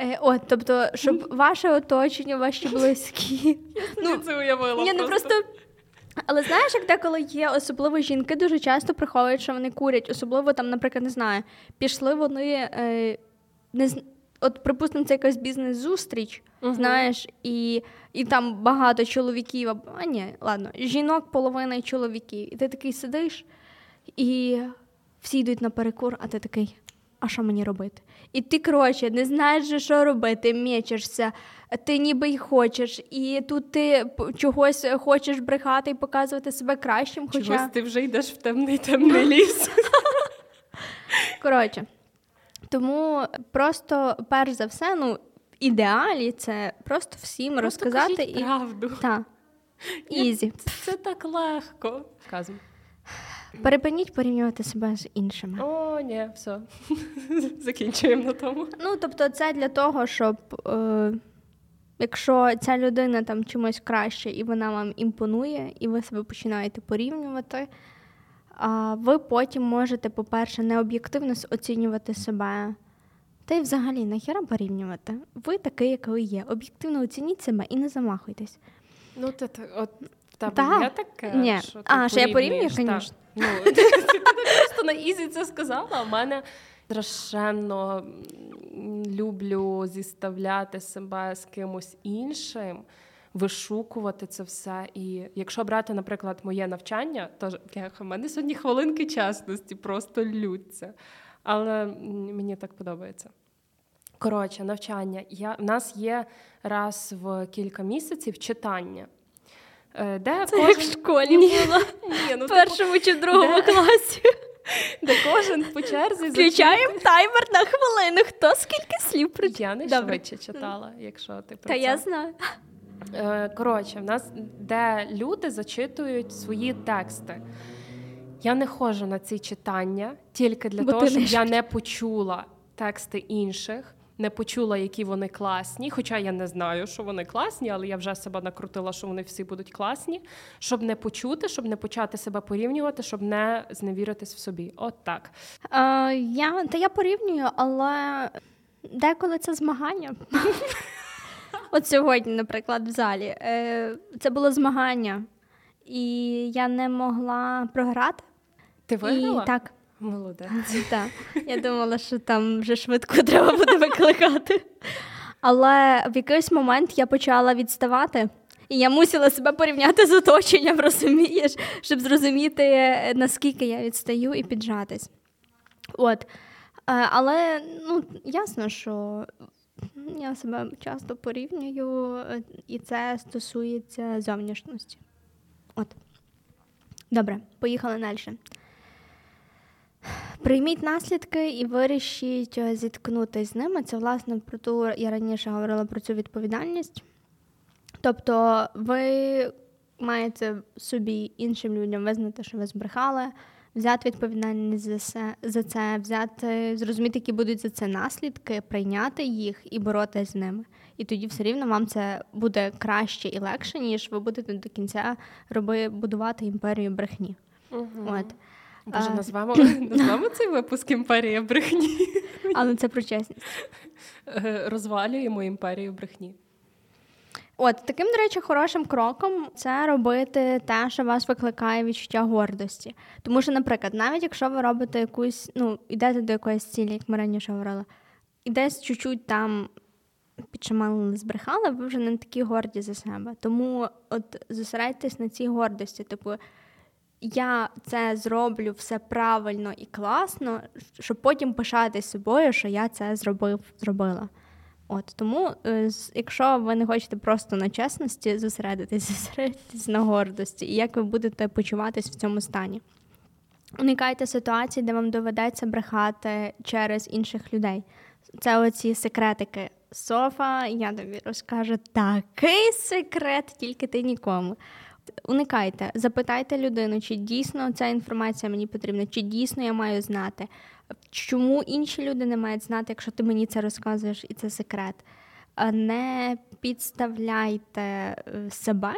Е, от, тобто, щоб ваше оточення, ваші близькі. Ну, це уявила. Ні, ну просто. Але знаєш, як деколи є, особливо жінки дуже часто приховують, що вони курять. Особливо там, наприклад, не знаю, пішли вони. Е, не з- От, припустимо, це якась бізнес-зустріч, Мгм. знаєш, і, і там багато чоловіків, а ні, ладно, жінок половина і чоловіків. І ти такий сидиш, і всі йдуть на перекур, а ти такий, а що мені робити? І ти, коротше, не знаєш, що робити, мечешся, ти ніби й хочеш, і тут ти чогось хочеш брехати і показувати себе кращим. Хоча, Чогось ти вже йдеш в темний темний ліс. коротше, тому просто, перш за все, ну, ідеалі це просто всім розказати кажіть і. правду. Ізі. Це так легко. Вказуй. Перепиніть порівнювати себе з іншими. О, ні, все. Закінчуємо на тому. Ну, тобто, це для того, щоб. Е, Якщо ця людина там чимось краще і вона вам імпонує, і ви себе починаєте порівнювати, ви потім можете, по-перше, необ'єктивно оцінювати себе. Та й взагалі нахера порівнювати. Ви такий, як ви є. Об'єктивно оцініть себе і не замахуйтесь. Ну, ти, от тебе так. є таке? Ні. Що а, що я порівнюю, звісно. Ну, ти просто на easy це сказала, а в мене страшенно люблю зіставляти себе з кимось іншим. Вишукувати це все. І якщо брати, наприклад, моє навчання, то в мене сьогодні хвилинки чесності просто ллються. Але мені так подобається. Коротше, навчання. Я, В нас є раз в кілька місяців читання. Е, де Це кожен... як в школі було Ні, ну, першому чи в другому де... класі. Де кожен по черзі Включаємо зачитає... таймер на хвилину. Хто скільки слів прочитав? Я не швидше читала, якщо ти про Та це. я знаю. Е, коротше, в нас де люди зачитують свої тексти. Я не ходжу на ці читання тільки для Бо того, щоб я не почула тексти інших не почула, які вони класні. Хоча я не знаю, що вони класні, але я вже себе накрутила, що вони всі будуть класні, щоб не почути, щоб не почати себе порівнювати, щоб не зневіритись в собі. От так. Е, я, Та я порівнюю, але деколи це змагання. От сьогодні, наприклад, в залі. Е, це було змагання, і я не могла програти. Ти виграла? І, Так. Молодець. Так. Я думала, що там вже швидко треба буде викликати. Але в якийсь момент я почала відставати, і я мусила себе порівняти з оточенням, розумієш, щоб зрозуміти, наскільки я відстаю і піджатись. От. Е, але ну, ясно, що я себе часто порівнюю, і це стосується зовнішності. От. Добре, поїхали далі. Прийміть наслідки і вирішіть е, зіткнутися з ними. Це, власне, про ту я раніше говорила про цю відповідальність. Тобто, ви маєте собі іншим людям визнати, що ви збрехали, взяти відповідальність за це, за це, взяти, зрозуміти, які будуть за це наслідки, прийняти їх і боротися з ними. І тоді все рівно вам це буде краще і легше, ніж ви будете до кінця роби, будувати імперію брехні. Угу. От. Боже, назвемо назвемо цей випуск імперія брехні. Але це про чесність. Е, розвалюємо імперію брехні. От таким, до речі, хорошим кроком це робити те, що вас викликає відчуття гордості. Тому що, наприклад, навіть якщо ви робите якусь, ну, йдете до якоїсь цілі, як ми раніше говорили, і десь чуть-чуть там підшамали, збрехали, ви вже не такі горді за себе. Тому от зосередьтесь на цій гордості. Типу, я це зроблю все правильно і класно, щоб потім пишатись собою, що я це зробив, зробила. От тому, е, якщо ви не хочете просто на чесності зосередитись, зосередитись на гордості, і як ви будете почуватись в цьому стані. Уникайте ситуації, де вам доведеться брехати через інших людей. Це оці секретики. Софа, я тобі розкажу такий секрет, тільки ти нікому уникайте, запитайте людину, чи дійсно ця інформація мені потрібна, чи дійсно я маю знати. Чому інші люди не мають знати, якщо ти мені це розказуєш, і це секрет. Не підставляйте е, себе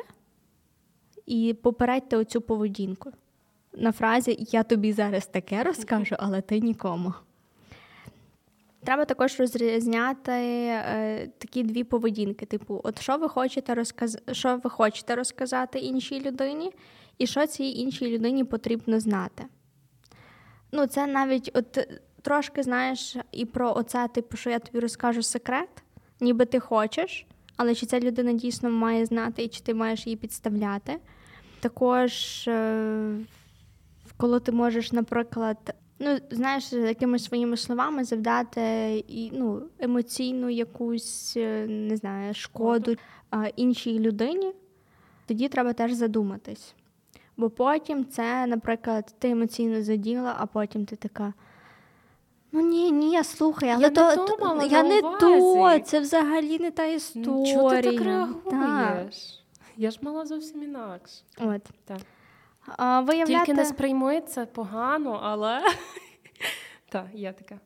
і попередьте оцю поведінку. На фразі Я тобі зараз таке розкажу, але ти нікому. Треба також розрізняти е, такі дві поведінки: типу, от що ви хочете розказ... що ви хочете розказати іншій людині, і що цій іншій людині потрібно знати. Ну, це навіть от трошки знаєш і про оце, типу, що я тобі розкажу секрет, ніби ти хочеш, але чи ця людина дійсно має знати, і чи ти маєш її підставляти. Також, е, коли ти можеш, наприклад, ну, знаєш, якимись своїми словами завдати і, ну, емоційну якусь, е, не знаю, шкоду іншій людині, тоді треба теж задуматись. Бо потім це, наприклад, ти емоційно заділа, а потім ти така. Ну ні, ні, слухай, але я то, не то, мала я не то, це взагалі не та історія. Чого ти так реагуєш? Так. Я ж мала зовсім інакше. От. Так. А, виявляти... Тільки не сприйми це погано, але так, є таке.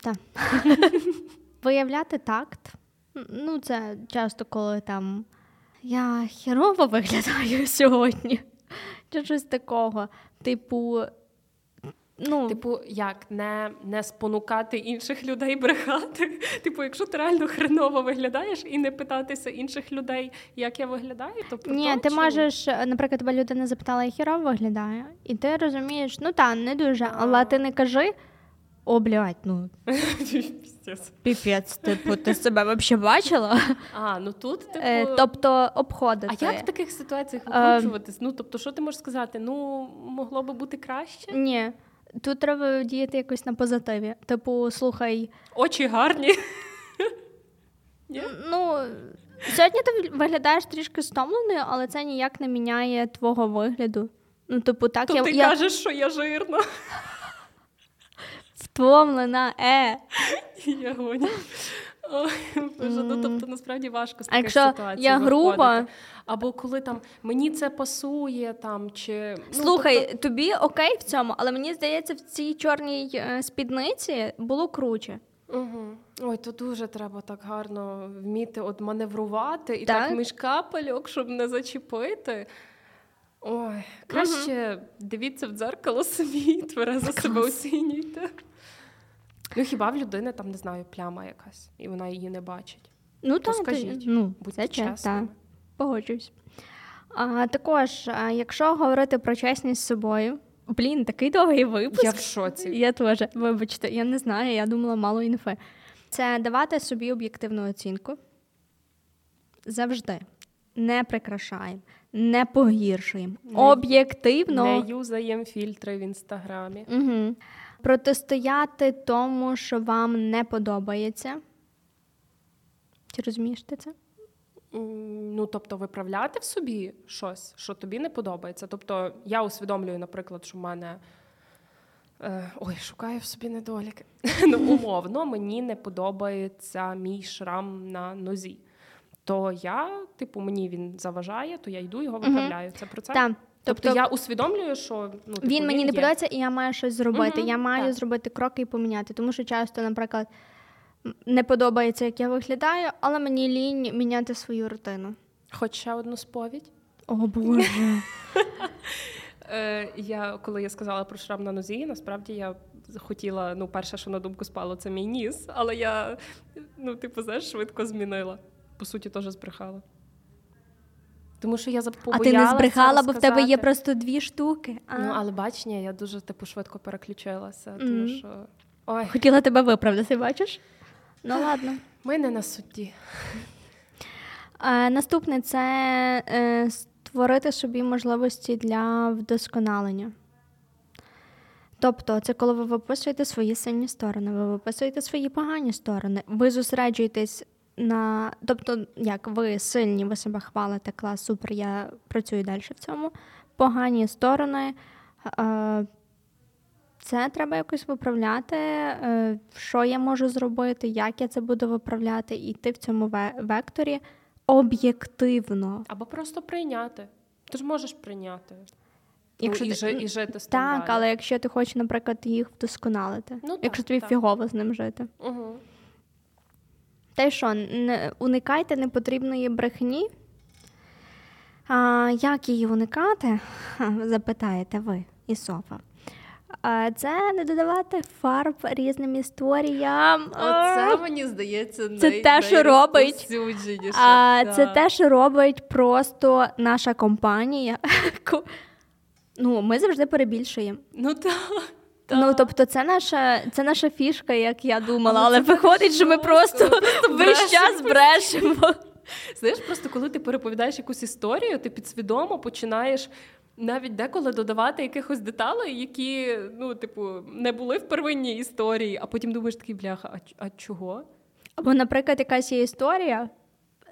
Так. Виявляти такт. Ну, це часто, коли там я херово виглядаю сьогодні. Чи щось такого. Типу, ну, Типу, як не, не спонукати інших людей брехати. Типу, якщо ти реально хреново виглядаєш і не питатися інших людей, як я виглядаю, то про ні, то, ти чи- можеш, е, наприклад, тебе людина запитала, як херово виглядає, і ти розумієш, ну та, не дуже, але ти не кажи. О, блядь, ну піпець, типу, ти себе взагалі бачила? А, ну тут типу. Е, тобто обходити. А як в таких ситуаціях Е. Ну тобто, що ти можеш сказати? Ну могло би бути краще? Ні. Тут треба діяти якось на позитиві. Типу, слухай, Очі гарні. Ну сьогодні ти виглядаєш трішки стомленою, але це ніяк не міняє твого вигляду. Ну, типу, так То я, ти я кажеш, що я жирна. втомлена, е. Я гоню. Боже, ну тобто насправді важко з А таких якщо ситуацій я груба? виходити. Або коли там мені це пасує, там чи ну, Слухай, тобто, тобі окей в цьому, але мені здається, в цій чорній е, спідниці було круче. угу. ой, то дуже треба так гарно вміти от маневрувати і Так. так, між капельок, щоб не зачепити. Ой, краще дивіться в дзеркало самі, і тверезо себе оцінюйте. Ну хіба в людини там не знаю, пляма якась, і вона її не бачить. Ну То так, скажіть, ну, Будьте чесними. погоджуюсь. А, також, а, якщо говорити про чесність з собою, блін, такий довгий випуск. Я в шоці. Я теж, вибачте, я не знаю, я думала мало інфи. Це давати собі об'єктивну оцінку. Завжди. Не прикрашаємо, не погіршуємо. Не- Об'єктивно. Не юзаємо фільтри в інстаграмі. Угу. Протистояти тому, що вам не подобається. Чи розумієш ти це? Ну, тобто, виправляти в собі щось, що тобі не подобається. Тобто, я усвідомлюю, наприклад, що в мене. Е, ой, шукаю в собі недоліки. ну, умовно, мені не подобається мій шрам на нозі. То я, типу, мені він заважає, то я йду його виправляю. Це про це. Так. Тобто, я усвідомлюю, що ну, типу, він мені не подобається, і я маю щось зробити. Мгм, я маю так. зробити кроки і поміняти. Тому що часто, наприклад, не подобається, як я виглядаю, але мені лінь міняти свою рутину. Хоч ще одну сповідь. О Боже. Е, я, коли я сказала про шрам на нозі, насправді я хотіла, ну, перше, що на думку спало, це мій ніс, але я, ну, типу, знаєш, швидко змінила. По суті, теж збрехала. Тому що я А ти не збрехала, бо в тебе є просто дві штуки. А, Ну, але бач, ні, я дуже типу швидко переключилася, тому Мгм. що. Ой, Хотіла тебе виправдати, бачиш? Ну ладно. ми не на судді. Е, наступне це е, створити собі можливості для вдосконалення. Тобто, це коли ви виписуєте свої сильні сторони, ви виписуєте свої погані сторони, ви зосереджуєтесь на. Тобто, як ви сильні, ви себе хвалите, клас, супер, я працюю далі в цьому. Погані сторони. Е, це треба якось виправляти. е, Що я можу зробити, як я це буду виправляти, і йти в цьому векторі об'єктивно. Або просто прийняти. Ти ж можеш прийняти. Якщо ну, і, ти- і жити з Так, далі. але якщо ти хочеш, наприклад, їх вдосконалити, Ну, так, якщо тобі так. фігово з ним жити. Угу. Й що, не уникайте непотрібної брехні. А, як її уникати? Запитаєте ви, Ісофа. А, це не додавати фарб різним історіям. Оце мені здається, Це те, що робить. А, Да. Це те, що робить просто наша компанія. Ну, ми завжди перебільшуємо. Ну так. Ну, тобто, це наша, це наша фішка, як я думала, Але але виходить, що ми просто весь час брешемо. Знаєш, просто коли ти переповідаєш якусь історію, ти підсвідомо починаєш навіть деколи додавати якихось деталей, які, ну, типу, не були в первинній історії, а потім думаєш такий бляха, а, а чого? Або, наприклад, якась є історія.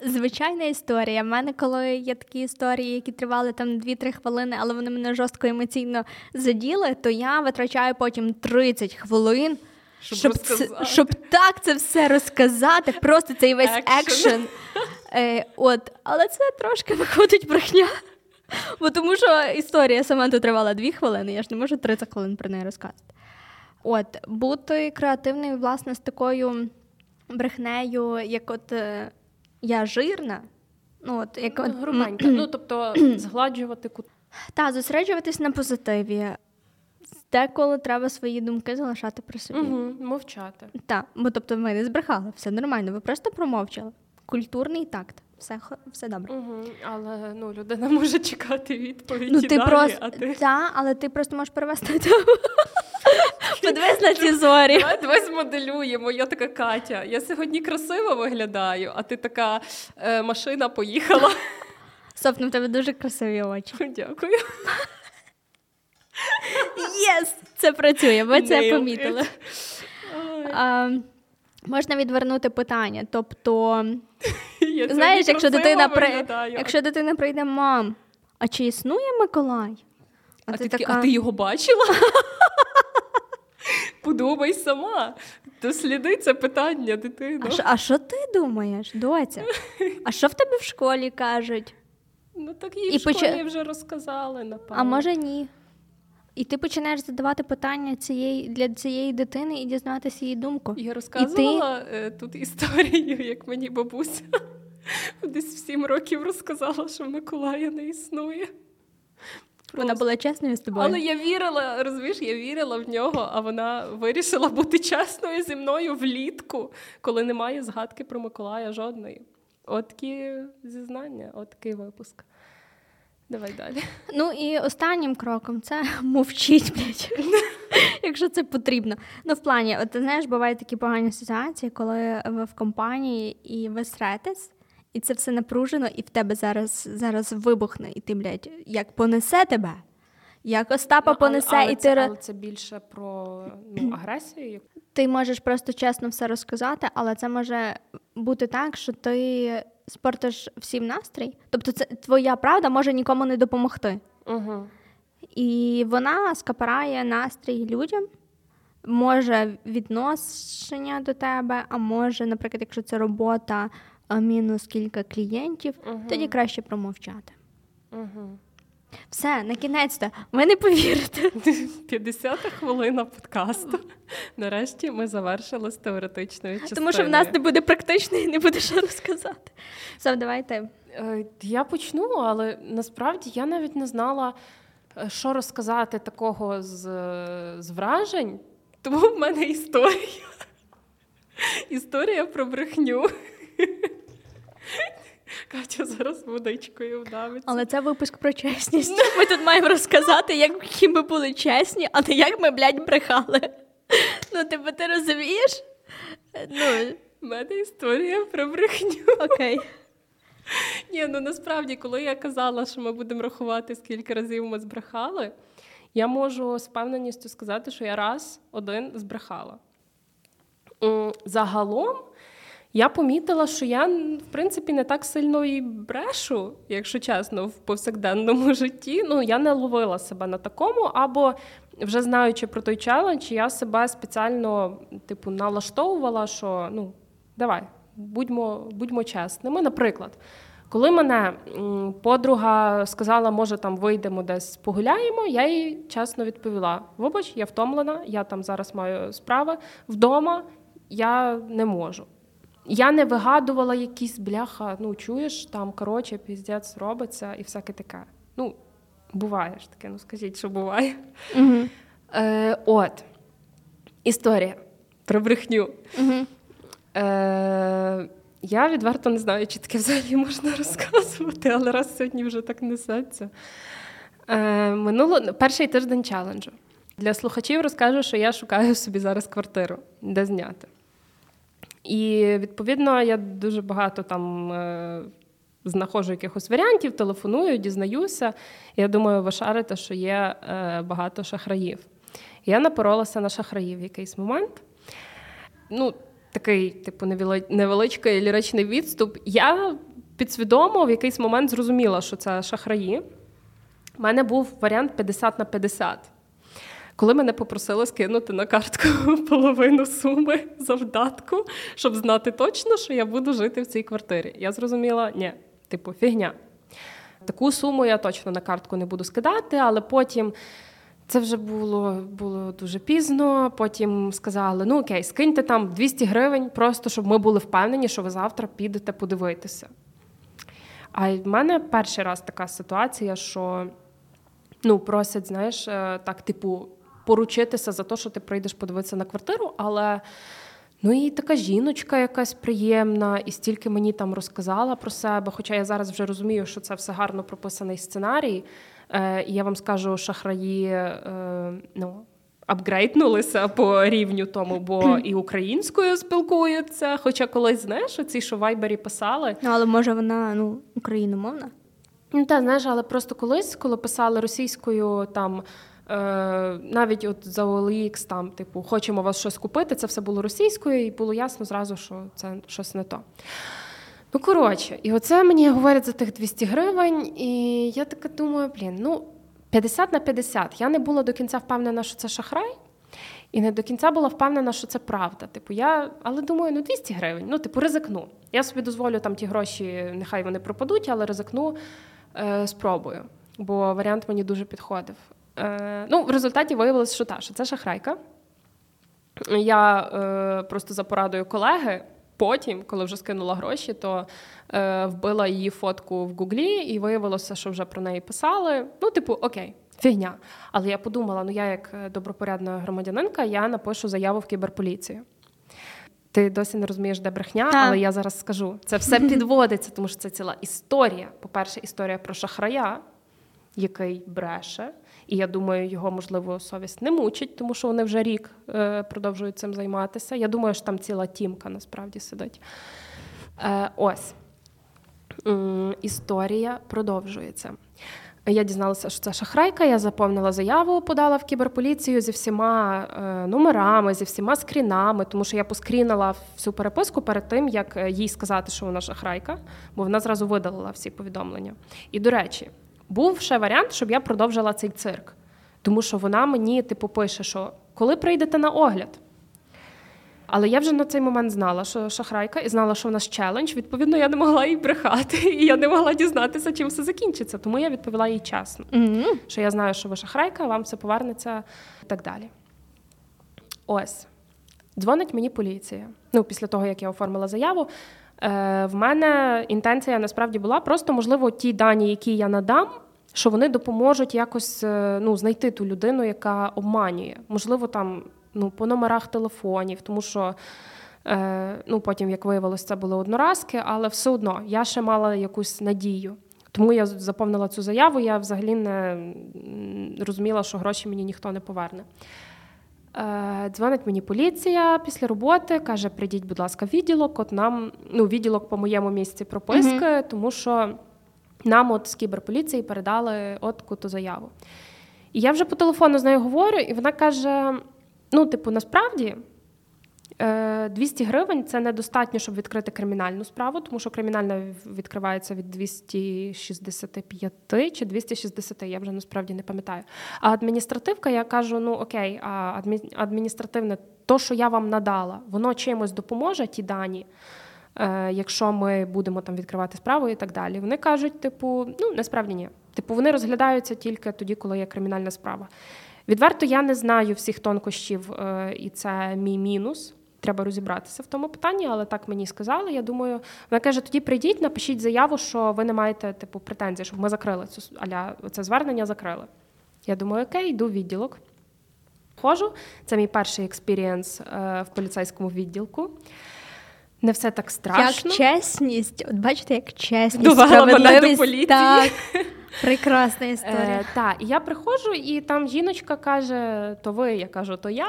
Звичайна історія. У мене, коли є такі історії, які тривали там 2-3 хвилини, але вони мене жорстко емоційно заділи, то я витрачаю потім 30 хвилин, Щоб щоб, це, щоб так це все розказати. Просто цей весь Екшен. Е, от, але це трошки виходить брехня. Бо тому що історія сама то тривала 2 хвилини, я ж не можу 30 хвилин про неї розказати. От, бути креативною, власне, з такою брехнею, як от е, я жирна. Ну, от, як, Ну, грубенька. ну, тобто згладжувати кут. Та, зосереджуватись на позитиві. Деколи треба свої думки залишати при собі. Угу, мовчати. Так, бо тобто ми не збрехали, все нормально, ви просто промовчали. Культурний такт, все, все добре. Угу, але ну, людина може чекати відповіді Ну, ти далі, просто а ти... та, але ти просто можеш перевести. Подивись на ці зорі. Давай, змоделюємо. Я така Катя. Я сьогодні красиво виглядаю, а ти така е, машина поїхала. Соф, ну в тебе дуже красиві очі. Дякую. Yes! Це працює, ви це помітили. А, можна відвернути питання. Тобто, я знаєш, якщо дитина при... якщо дитина прийде, мам, а чи існує Миколай? А, ти, таки, а ти його бачила? Подумай сама. Досліди це питання, дитино. А що, а що ти думаєш, доця? А що в тебе в школі кажуть? Ну так їй І в школі поча- вже розказали, напевно. А може ні? І ти починаєш задавати питання цієї, для цієї дитини і дізнаватися її думку. Я розказувала е, тут історію, як мені бабуся десь в сім років розказала, що Миколая не існує. Вона була чесною з тобою. Але я вірила, розумієш, я вірила в нього, а вона вирішила бути чесною зі мною влітку, коли немає згадки про Миколая жодної. От такі зізнання, от такий випуск. Давай далі. Ну і останнім кроком це мовчіть, блядь, якщо це потрібно. Ну, в плані, от ти знаєш, бувають такі погані ситуації, коли ви в компанії і ви сретесь, і це все напружено, і в тебе зараз, зараз вибухне, і ти, блядь, як понесе тебе, як Остапа Ну, понесе, але і ти, ре- але це більше про ну, агресію. ти можеш просто чесно все розказати, але це може бути так, що ти спортиш всім настрій. Тобто, це твоя правда може нікому не допомогти. Угу. І вона скапарає настрій людям, може відношення до тебе, а може, наприклад, якщо це робота, а мінус кілька клієнтів, Мгм. тоді краще промовчати. Угу. Все, на кінець-то, ви не повірите. 50 хвилина подкасту. Нарешті ми завершили з теоретичною частиною. Тому що в нас не буде практично і не буде що розказати. Все, давайте. Е, Я почну, але насправді я навіть не знала, е, що розказати такого з, з вражень. Тому в мене історія. Історія про брехню. Катя зараз водичкою вдавиться. Але це випуск про чесність. Ми тут маємо розказати, які ми були чесні, а не як ми, блядь, брехали. Ну, типу, ти розумієш? Ну, В мене історія про брехню. окей. Ні, ну насправді, коли я казала, що ми будемо рахувати, скільки разів ми збрехали, я можу з певненістю сказати, що я раз один збрехала. Загалом я помітила, що я, в принципі, не так сильно і брешу, якщо чесно, в повсякденному житті. Ну, я не ловила себе на такому, або вже знаючи про той челендж, я себе спеціально типу, налаштовувала, що ну, давай, будьмо, будьмо чесними. Наприклад, коли мене подруга сказала, може, там вийдемо десь погуляємо, я їй чесно відповіла: вибач, я втомлена, я там зараз маю справи вдома, я не можу. Я не вигадувала якісь бляха, ну чуєш, там коротше, піздець робиться і всяке таке. Ну, буває ж таке, ну скажіть, що буває. Угу. Е, от, історія про брехню. Угу. Е, я відверто не знаю, чи таке взагалі можна розказувати, але раз сьогодні вже так несеться. Е, минуло перший тиждень челенджу. Для слухачів розкажу, що я шукаю собі зараз квартиру, де зняти. І відповідно я дуже багато там е, знаходжу якихось варіантів, телефоную, дізнаюся. Я думаю, ви шарите, що є е, багато шахраїв. Я напоролася на шахраїв в якийсь момент. Ну, такий, типу, невели- невеличкий ліричний відступ. Я підсвідомо в якийсь момент зрозуміла, що це шахраї. У мене був варіант 50 на 50. Коли мене попросили скинути на картку половину суми завдатку, щоб знати точно, що я буду жити в цій квартирі. Я зрозуміла, ні, типу, фігня. Таку суму я точно на картку не буду скидати, але потім Це вже було було дуже пізно. Потім сказали: ну окей, скиньте там 200 гривень, просто щоб ми були впевнені, що ви завтра підете подивитися. А в мене перший раз така ситуація, що ну, просять, знаєш, е, так, типу, поручитися за те, що ти прийдеш подивитися на квартиру, але. Ну і така жіночка якась приємна, і стільки мені там розказала про себе. Хоча я зараз вже розумію, що це все гарно прописаний сценарій. Е, І я вам скажу, шахраї е, ну, апгрейднулися по рівню тому, бо і українською спілкуються. Хоча колись знаєш, оці що Вайбері писали. Ну, але може вона ну, україномовна? Ну, та знаєш, але просто колись, коли писали російською там. Е, навіть от за OLX, там, типу, хочемо вас щось купити, це все було російською, і було ясно зразу, що це щось не то. Ну, коротше, і оце мені говорять за тих 200 гривень, і я така думаю, блін, ну 50 на 50. Я не була до кінця впевнена, що це шахрай, і не до кінця була впевнена, що це правда. Типу, я, але думаю, ну 200 гривень, ну, типу, ризикну. Я собі дозволю там ті гроші, нехай вони пропадуть, але ризикну, е, спробую. Бо варіант мені дуже підходив. Е, ну, В результаті виявилося, що та, що це шахрайка. Я е, просто за порадою колеги. Потім, коли вже скинула гроші, то е, вбила її фотку в Гуглі, і виявилося, що вже про неї писали. Ну, типу, окей, фігня. Але я подумала: ну я, як е, добропорядна громадянинка, я напишу заяву в кіберполіцію. Ти досі не розумієш, де брехня, так. але я зараз скажу. Це все підводиться, тому що це ціла історія. По-перше, історія про шахрая, який бреше. І я думаю, його можливо совість не мучить, тому що вони вже рік е, продовжують цим займатися. Я думаю, що там ціла тімка насправді сидить. Е, Ось історія продовжується. Я дізналася, що це шахрайка. Я заповнила заяву, подала в кіберполіцію зі всіма е, номерами, зі всіма скрінами, тому що я поскрінила всю переписку перед тим, як е, їй сказати, що вона шахрайка, бо вона зразу видалила всі повідомлення. І до речі, був ще варіант, щоб я продовжила цей цирк. Тому що вона мені типу пише, що коли прийдете на огляд. Але я вже на цей момент знала, що шахрайка, і знала, що в нас челендж. Відповідно, я не могла їй брехати, і я не могла дізнатися, чим все закінчиться. Тому я відповіла їй чесно, mm-hmm. що я знаю, що ви шахрайка, вам все повернеться і так далі. Ось. Дзвонить мені поліція. Ну, після того, як я оформила заяву, в мене інтенція насправді була просто, можливо, ті дані, які я надам, що вони допоможуть якось е, ну, знайти ту людину, яка обманює. Можливо, там ну, по номерах телефонів, тому що. Е, ну, Потім, як виявилось, це були одноразки, але все одно я ще мала якусь надію. Тому я заповнила цю заяву, я взагалі не розуміла, що гроші мені ніхто не поверне. Е, дзвонить мені поліція після роботи, каже: прийдіть, будь ласка, в відділок. От нам ну, відділок по моєму місці прописки, mm-hmm. тому що нам от з кіберполіції передали от ту заяву. І я вже по телефону з нею говорю, і вона каже: ну, типу, насправді 200 е, гривень це недостатньо, щоб відкрити кримінальну справу, тому що кримінальна відкривається від 265 чи 260, я вже насправді не пам'ятаю. А адміністративка, я кажу: ну окей, а адміністративне, то, що я вам надала, воно чимось допоможе ті дані. Е, якщо ми будемо там відкривати справу і так далі, вони кажуть, типу, ну насправді ні. Типу, вони розглядаються тільки тоді, коли є кримінальна справа. Відверто я не знаю всіх тонкощів, е, і це мій мінус треба розібратися в тому питанні, але так мені сказали. Я думаю, вона каже: тоді прийдіть, напишіть заяву, що ви не маєте типу претензій, щоб ми закрили цю аля це звернення закрили. Я думаю, окей, йду в відділок. Ходжу. Це мій перший experience в поліцейському відділку. Не все так страшно. Як чесність, от бачите, як чесність. Довела мене до поліції. Так, Прекрасна історія. Е, Так, і я приходжу, і там жіночка каже: то ви, я кажу, то я.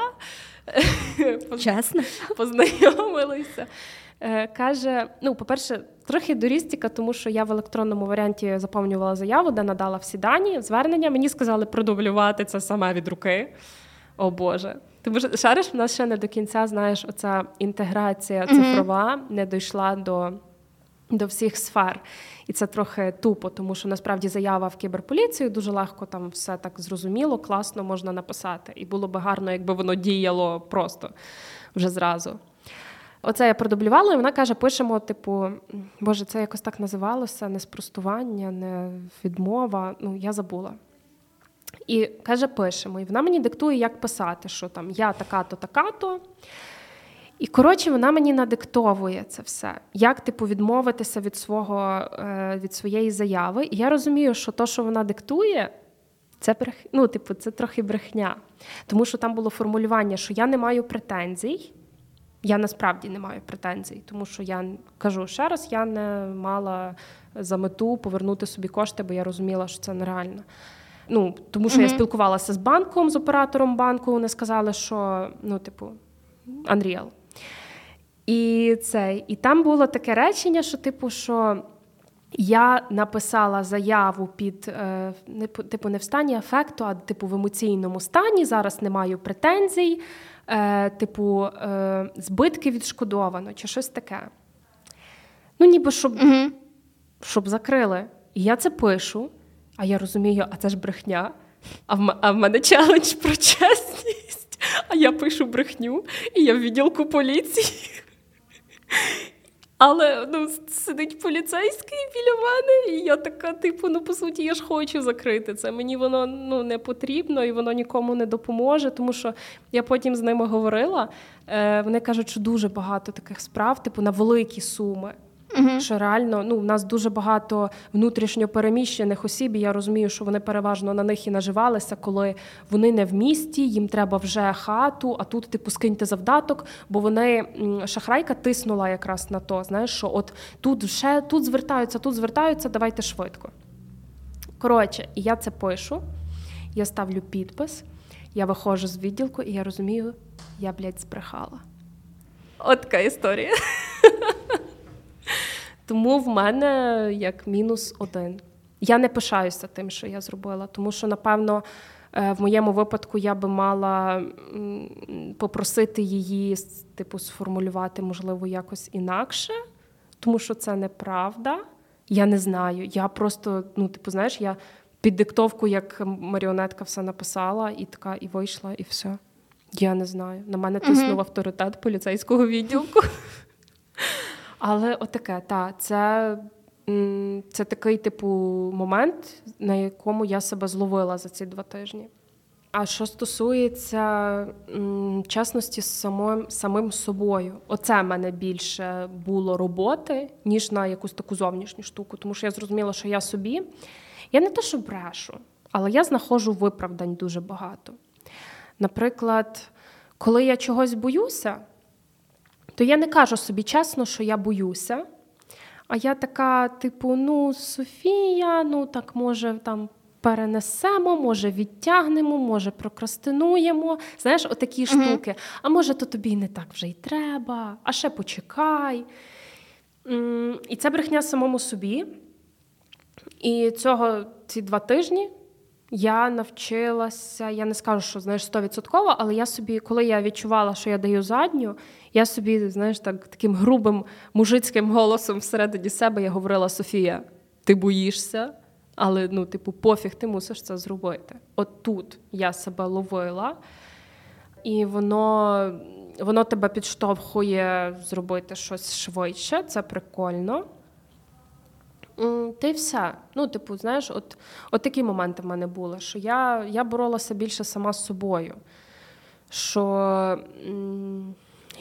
Чесно? Познайомилися. Е, каже: ну, по-перше, трохи дорістіка, тому що я в електронному варіанті заповнювала заяву, де надала всі дані, звернення. Мені сказали продублювати це саме від руки. О Боже. Тому що шариш, в нас ще не до кінця, знаєш, оця інтеграція цифрова mm-hmm. не дійшла до до всіх сфер. І це трохи тупо, тому що насправді заява в кіберполіцію дуже легко там все так зрозуміло, класно можна написати. І було би гарно, якби воно діяло просто вже зразу. Оце я продублювала, і вона каже: пишемо, типу, Боже, це якось так називалося, не спростування, не відмова. Ну, я забула. І каже, пишемо. І вона мені диктує, як писати, що там я така-то, така-то. І коротше, вона мені надиктовує це все, як типу відмовитися від свого е, від своєї заяви. І я розумію, що то, що вона диктує, це брех... ну, типу, це трохи брехня. Тому що там було формулювання, що я не маю претензій. Я насправді не маю претензій, тому що я кажу ще раз, я не мала за мету повернути собі кошти, бо я розуміла, що це нереально. Ну, Тому що mm-hmm. я спілкувалася з банком, з оператором банку. Вони сказали, що ну, типу, Unreal. І це, і там було таке речення, що, типу, що я написала заяву під е, не типу, не в стані афекту, а типу в емоційному стані. Зараз не маю претензій, е, типу, е, збитки відшкодовано чи щось таке. Ну, ніби щоб, mm щоб закрили. І я це пишу, а я розумію, а це ж брехня. А в, а в мене челендж про чесність. А я пишу брехню, і я в відділку поліції. Але ну, сидить поліцейський біля мене, і я така, типу, ну по суті, я ж хочу закрити це. Мені воно ну, не потрібно і воно нікому не допоможе, тому що я потім з ними говорила. Е, Вони кажуть, що дуже багато таких справ, типу на великі суми. Угу. Що реально ну, в нас дуже багато внутрішньо переміщених осіб. і Я розумію, що вони переважно на них і наживалися, коли вони не в місті, їм треба вже хату, а тут типу скиньте завдаток, бо вони шахрайка тиснула якраз на то. Знаєш, що от тут ще тут звертаються, тут звертаються, давайте швидко. Коротше, і я це пишу, я ставлю підпис, я виходжу з відділку, і я розумію, я блядь, збрехала. От така історія. Тому в мене як мінус один. Я не пишаюся тим, що я зробила, тому що, напевно, е, в моєму випадку я би мала попросити її типу, сформулювати, можливо, якось інакше, тому що це неправда. Я не знаю. Я просто, ну, типу, знаєш, я під диктовку, як маріонетка, все написала, і така, і вийшла, і все. Я не знаю. На мене тиснув авторитет поліцейського відділку. Але отаке, та, це це такий типу момент, на якому я себе зловила за ці два тижні. А що стосується чесності з самим, самим собою, оце в мене більше було роботи, ніж на якусь таку зовнішню штуку. Тому що я зрозуміла, що я собі, я не те, що брешу, але я знаходжу виправдань дуже багато. Наприклад, коли я чогось боюся, то я не кажу собі чесно, що я боюся. А я така, типу, ну, Софія, ну так може там перенесемо, може відтягнемо, може прокрастинуємо. Знаєш, отакі uh-huh. штуки. А може, то тобі не так вже й треба, а ще почекай. І це брехня самому собі. І цього ці два тижні я навчилася, я не скажу, що знаєш стовідсотково, але я собі, коли я відчувала, що я даю задню, я собі, знаєш, так таким грубим мужицьким голосом всередині себе я говорила: Софія, ти боїшся, але ну, типу, пофіг, ти мусиш це зробити. От тут я себе ловила, і воно, воно тебе підштовхує зробити щось швидше, це прикольно. Й все. Ну, типу, знаєш, от от такі моменти в мене були, що я я боролася більше сама з собою. Що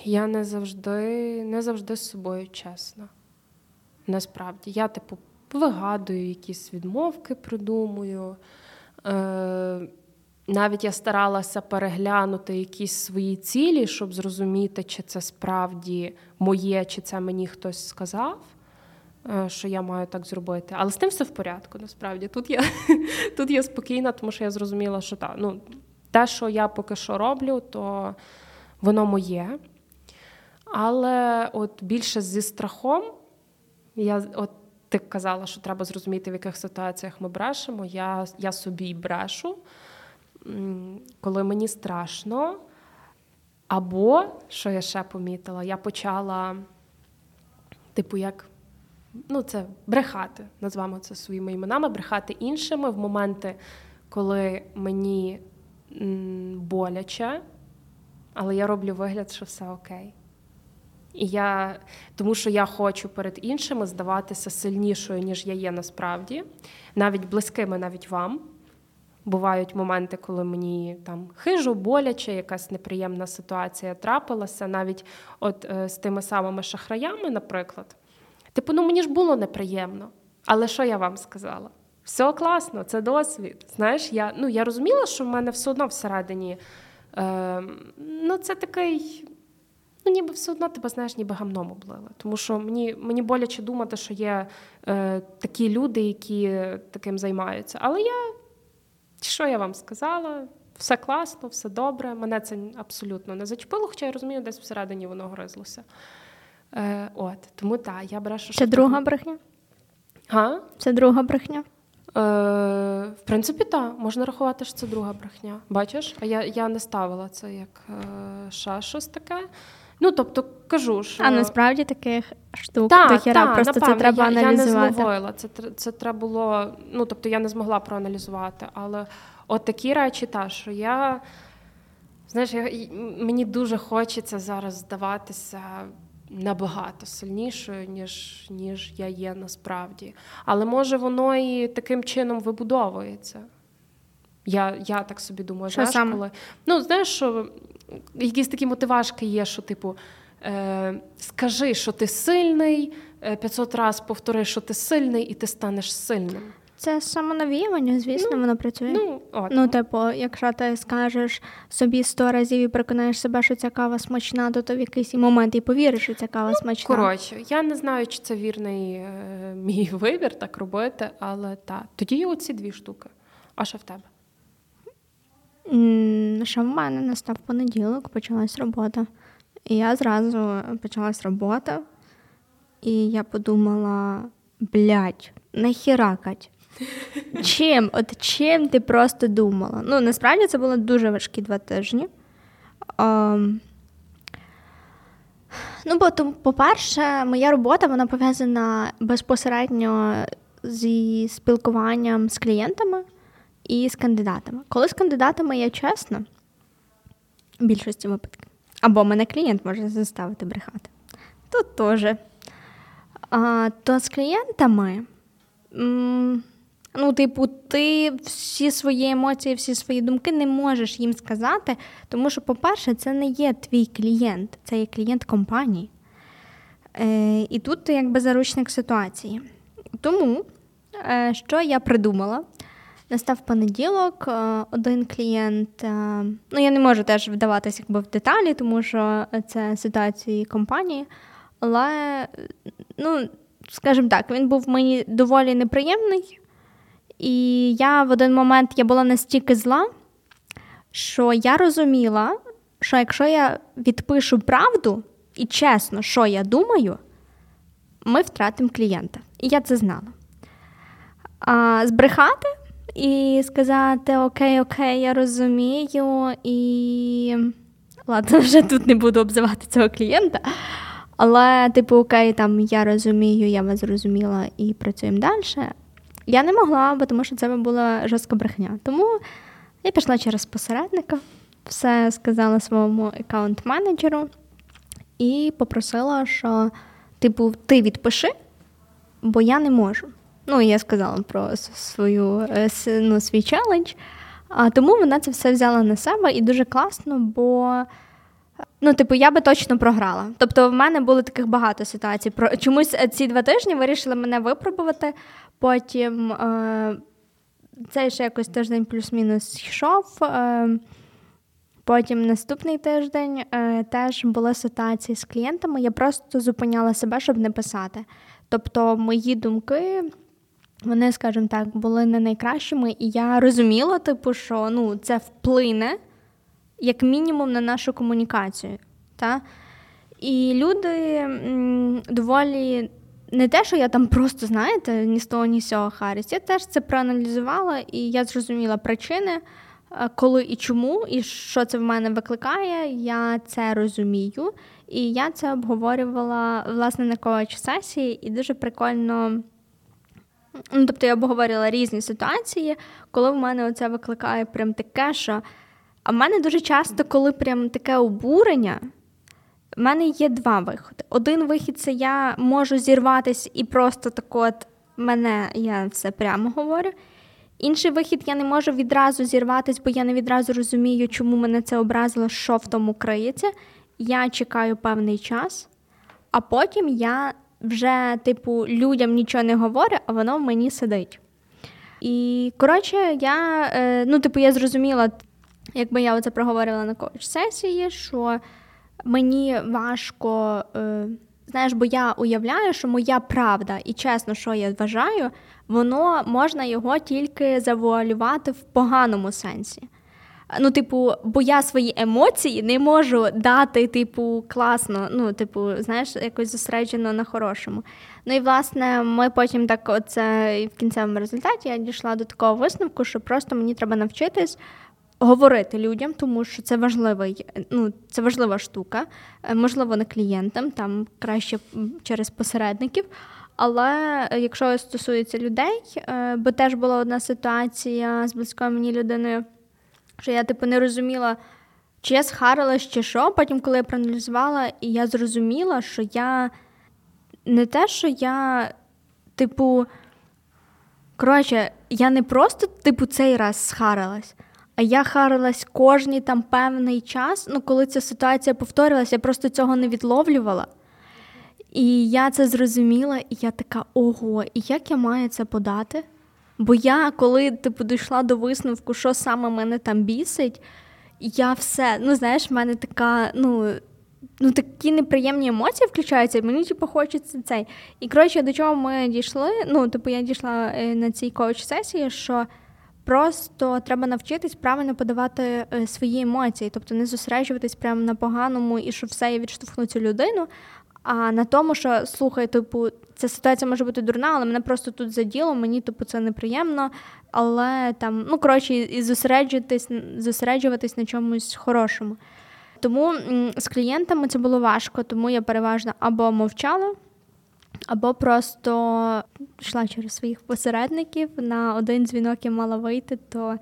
я не завжди не завжди з собою чесна. Насправді. Я, типу, вигадую якісь відмовки, придумую. Е- навіть я старалася переглянути якісь свої цілі, щоб зрозуміти, чи це справді моє, чи це мені хтось сказав. Е, що я маю так зробити. Але з тим все в порядку, насправді. Тут я тут я спокійна, тому що я зрозуміла, що так, ну, те, що я поки що роблю, то воно моє. Але от більше зі страхом, я от ти казала, що треба зрозуміти, в яких ситуаціях ми брешемо. Я, Я собі брешу, коли мені страшно. Або, що я ще помітила, я почала, типу, як ну, це брехати, назвемо це своїми іменами, брехати іншими в моменти, коли мені боляче, але я роблю вигляд, що все окей. І я, Тому що я хочу перед іншими здаватися сильнішою, ніж я є насправді, навіть близькими, навіть вам. бувають моменти, коли мені там хижу, боляче, якась неприємна ситуація трапилася, навіть от е, з тими самими шахраями, наприклад. Типу, ну мені ж було неприємно. Але що я вам сказала? Все класно, це досвід. Знаєш, я ну, я розуміла, що в мене все одно всередині. Е, ну, це такий. Ну, ніби все одно тебе знаєш, ніби гамном облили. Тому що мені мені боляче думати, що є е, такі люди, які таким займаються. Але я, що я вам сказала? Все класно, все добре. Мене це абсолютно не зачепило, хоча я розумію, десь всередині воно гризлося. Е, От, Тому так, я брешу. Це друга брехня? Га? Це друга брехня? Е, В принципі, так, можна рахувати, що це друга брехня. Бачиш? А я я не ставила це як е, ще щось таке. Ну, тобто, кажу, що... А насправді таких штук та, до хіра, та, просто напевно, це треба я, аналізувати. Я не зловила, це це треба було. Ну, тобто я не змогла проаналізувати. Але от такі речі, та, що я. Знаєш, я, мені дуже хочеться зараз здаватися набагато сильнішою, ніж ніж я є насправді. Але може воно і таким чином вибудовується. Я я так собі думаю, що знаєш, саме? коли. Ну, знаєш, що якісь такі мотивашки є, що, типу, е, скажи, що ти сильний, 500 разів повтори, що ти сильний, і ти станеш сильним. Це самонавіювання, звісно, ну, воно працює. Ну, от. ну, типу, якщо ти скажеш собі сто разів і переконаєш себе, що ця кава смачна, то ти в якийсь момент і повіриш, що ця кава ну, смачна. Коротше, я не знаю, чи це вірний е, мій вибір так робити, але так. Тоді є оці дві штуки. А що в тебе? Що в мене настав понеділок, почалась робота. І я зразу почалась робота, і я подумала: блядь, нахіра, Кать? Чим? От чим ти просто думала? Ну, насправді це були дуже важкі два тижні. А, ну, бо, по-перше, моя робота вона пов'язана безпосередньо зі спілкуванням з клієнтами і з кандидатами. Коли з кандидатами я чесна, в більшості випадків, або мене клієнт може заставити брехати, тут теж. То з клієнтами, ну, типу, ти всі свої емоції, всі свої думки не можеш їм сказати, тому що, по-перше, це не є твій клієнт, це є клієнт компанії. Е, І тут ти якби заручник ситуації. Тому, е, що я придумала? Настав понеділок, е, один клієнт. Е, ну, я не можу теж вдаватися якби, в деталі, тому що це ситуації компанії. Але, ну, скажімо так, він був мені доволі неприємний. І я в один момент я була настільки зла, що я розуміла, що якщо я відпишу правду і чесно, що я думаю, ми втратимо клієнта. І я це знала. А збрехати і сказати Окей, окей, я розумію, і ладно, вже тут не буду обзивати цього клієнта. Але, типу, окей, там я розумію, я вас зрозуміла і працюємо далі. Я не могла, бо тому що це була жорстка брехня. Тому я пішла через посередника, все сказала своєму аккаунт-менеджеру і попросила, що, типу, ти відпиши, бо я не можу. Ну, я сказала про свою е, ну, свій челендж. А тому вона це все взяла на себе і дуже класно, бо ну, типу, я би точно програла. Тобто, в мене було таких багато ситуацій. Про чомусь е, ці два тижні вирішили мене випробувати. Потім е, цей ще якось тиждень плюс-мінус йшов. Е, Потім наступний тиждень е, теж були ситуації з клієнтами. Я просто зупиняла себе, щоб не писати. Тобто, мої думки вони, скажімо так, були не найкращими, і я розуміла, типу, що ну, це вплине як мінімум на нашу комунікацію. Та? І люди доволі. Не те, що я там просто, знаєте, ні з того, ні з цього Харіс. Я теж це проаналізувала, і я зрозуміла причини, е, коли і чому, і що це в мене викликає. Я це розумію. І я це обговорювала власне на коуч сесії, і дуже прикольно Ну, Тобто я обговорила різні ситуації, коли в мене оце викликає прям таке, що. А в мене дуже часто, коли прям таке обурення, в мене є два виходи. Один вихід це я можу зірватися і просто так от мене, я все прямо говорю. Інший вихід я не можу відразу зірватися, бо я не відразу розумію, чому мене це образило, що в тому криється. Я чекаю певний час, а потім я вже, типу, людям нічого не говорю, а воно в мені сидить. І коротше, я е, ну, типу, я зрозуміла, якби я оце проговорила на коуч сесії, що мені важко, е, знаєш, бо я уявляю, що моя правда і чесно, що я вважаю, воно можна його тільки завуалювати в поганому сенсі. Ну, типу, бо я свої емоції не можу дати, типу, класно, ну, типу, знаєш, якось зосереджено на хорошому. Ну і власне, ми потім так, оце в кінцевому результаті я дійшла до такого висновку, що просто мені треба навчитись. Говорити людям, тому що це важливий, ну це важлива штука, е, можливо, не клієнтам, там краще через посередників. Але якщо стосується людей, е, бо теж була одна ситуація з близькою мені людиною що я типу не розуміла, чи я схарилась, чи що. Потім, коли я проаналізувала, і я зрозуміла, що я не те, що я, типу, коротше, я не просто, типу, цей раз схарилась. А я харилась кожний там певний час. Ну, коли ця ситуація повторювалася, я просто цього не відловлювала. І я це зрозуміла, і я така, ого, і як я маю це подати? Бо я, коли типу, дійшла до висновку, що саме мене там бісить, я все, ну знаєш, в мене така, ну. Ну, такі неприємні емоції включаються, і мені типу, хочеться цей. І коротше, до чого ми дійшли? Ну, типу, я дійшла е, на цій коуч-сесії, що просто треба навчитись правильно подавати е, свої емоції, тобто не зосереджуватись прямо на поганому і що все я відштовхну цю людину, а на тому, що слухай, типу, ця ситуація може бути дурна, але мене просто тут заділо, мені типу це неприємно. Але там, ну коротше, і зосереджуватись, зосереджуватись на чомусь хорошому. Тому з клієнтами це було важко, тому я переважно або мовчала, або просто йшла через своїх посередників. На один дзвінок я мала вийти, то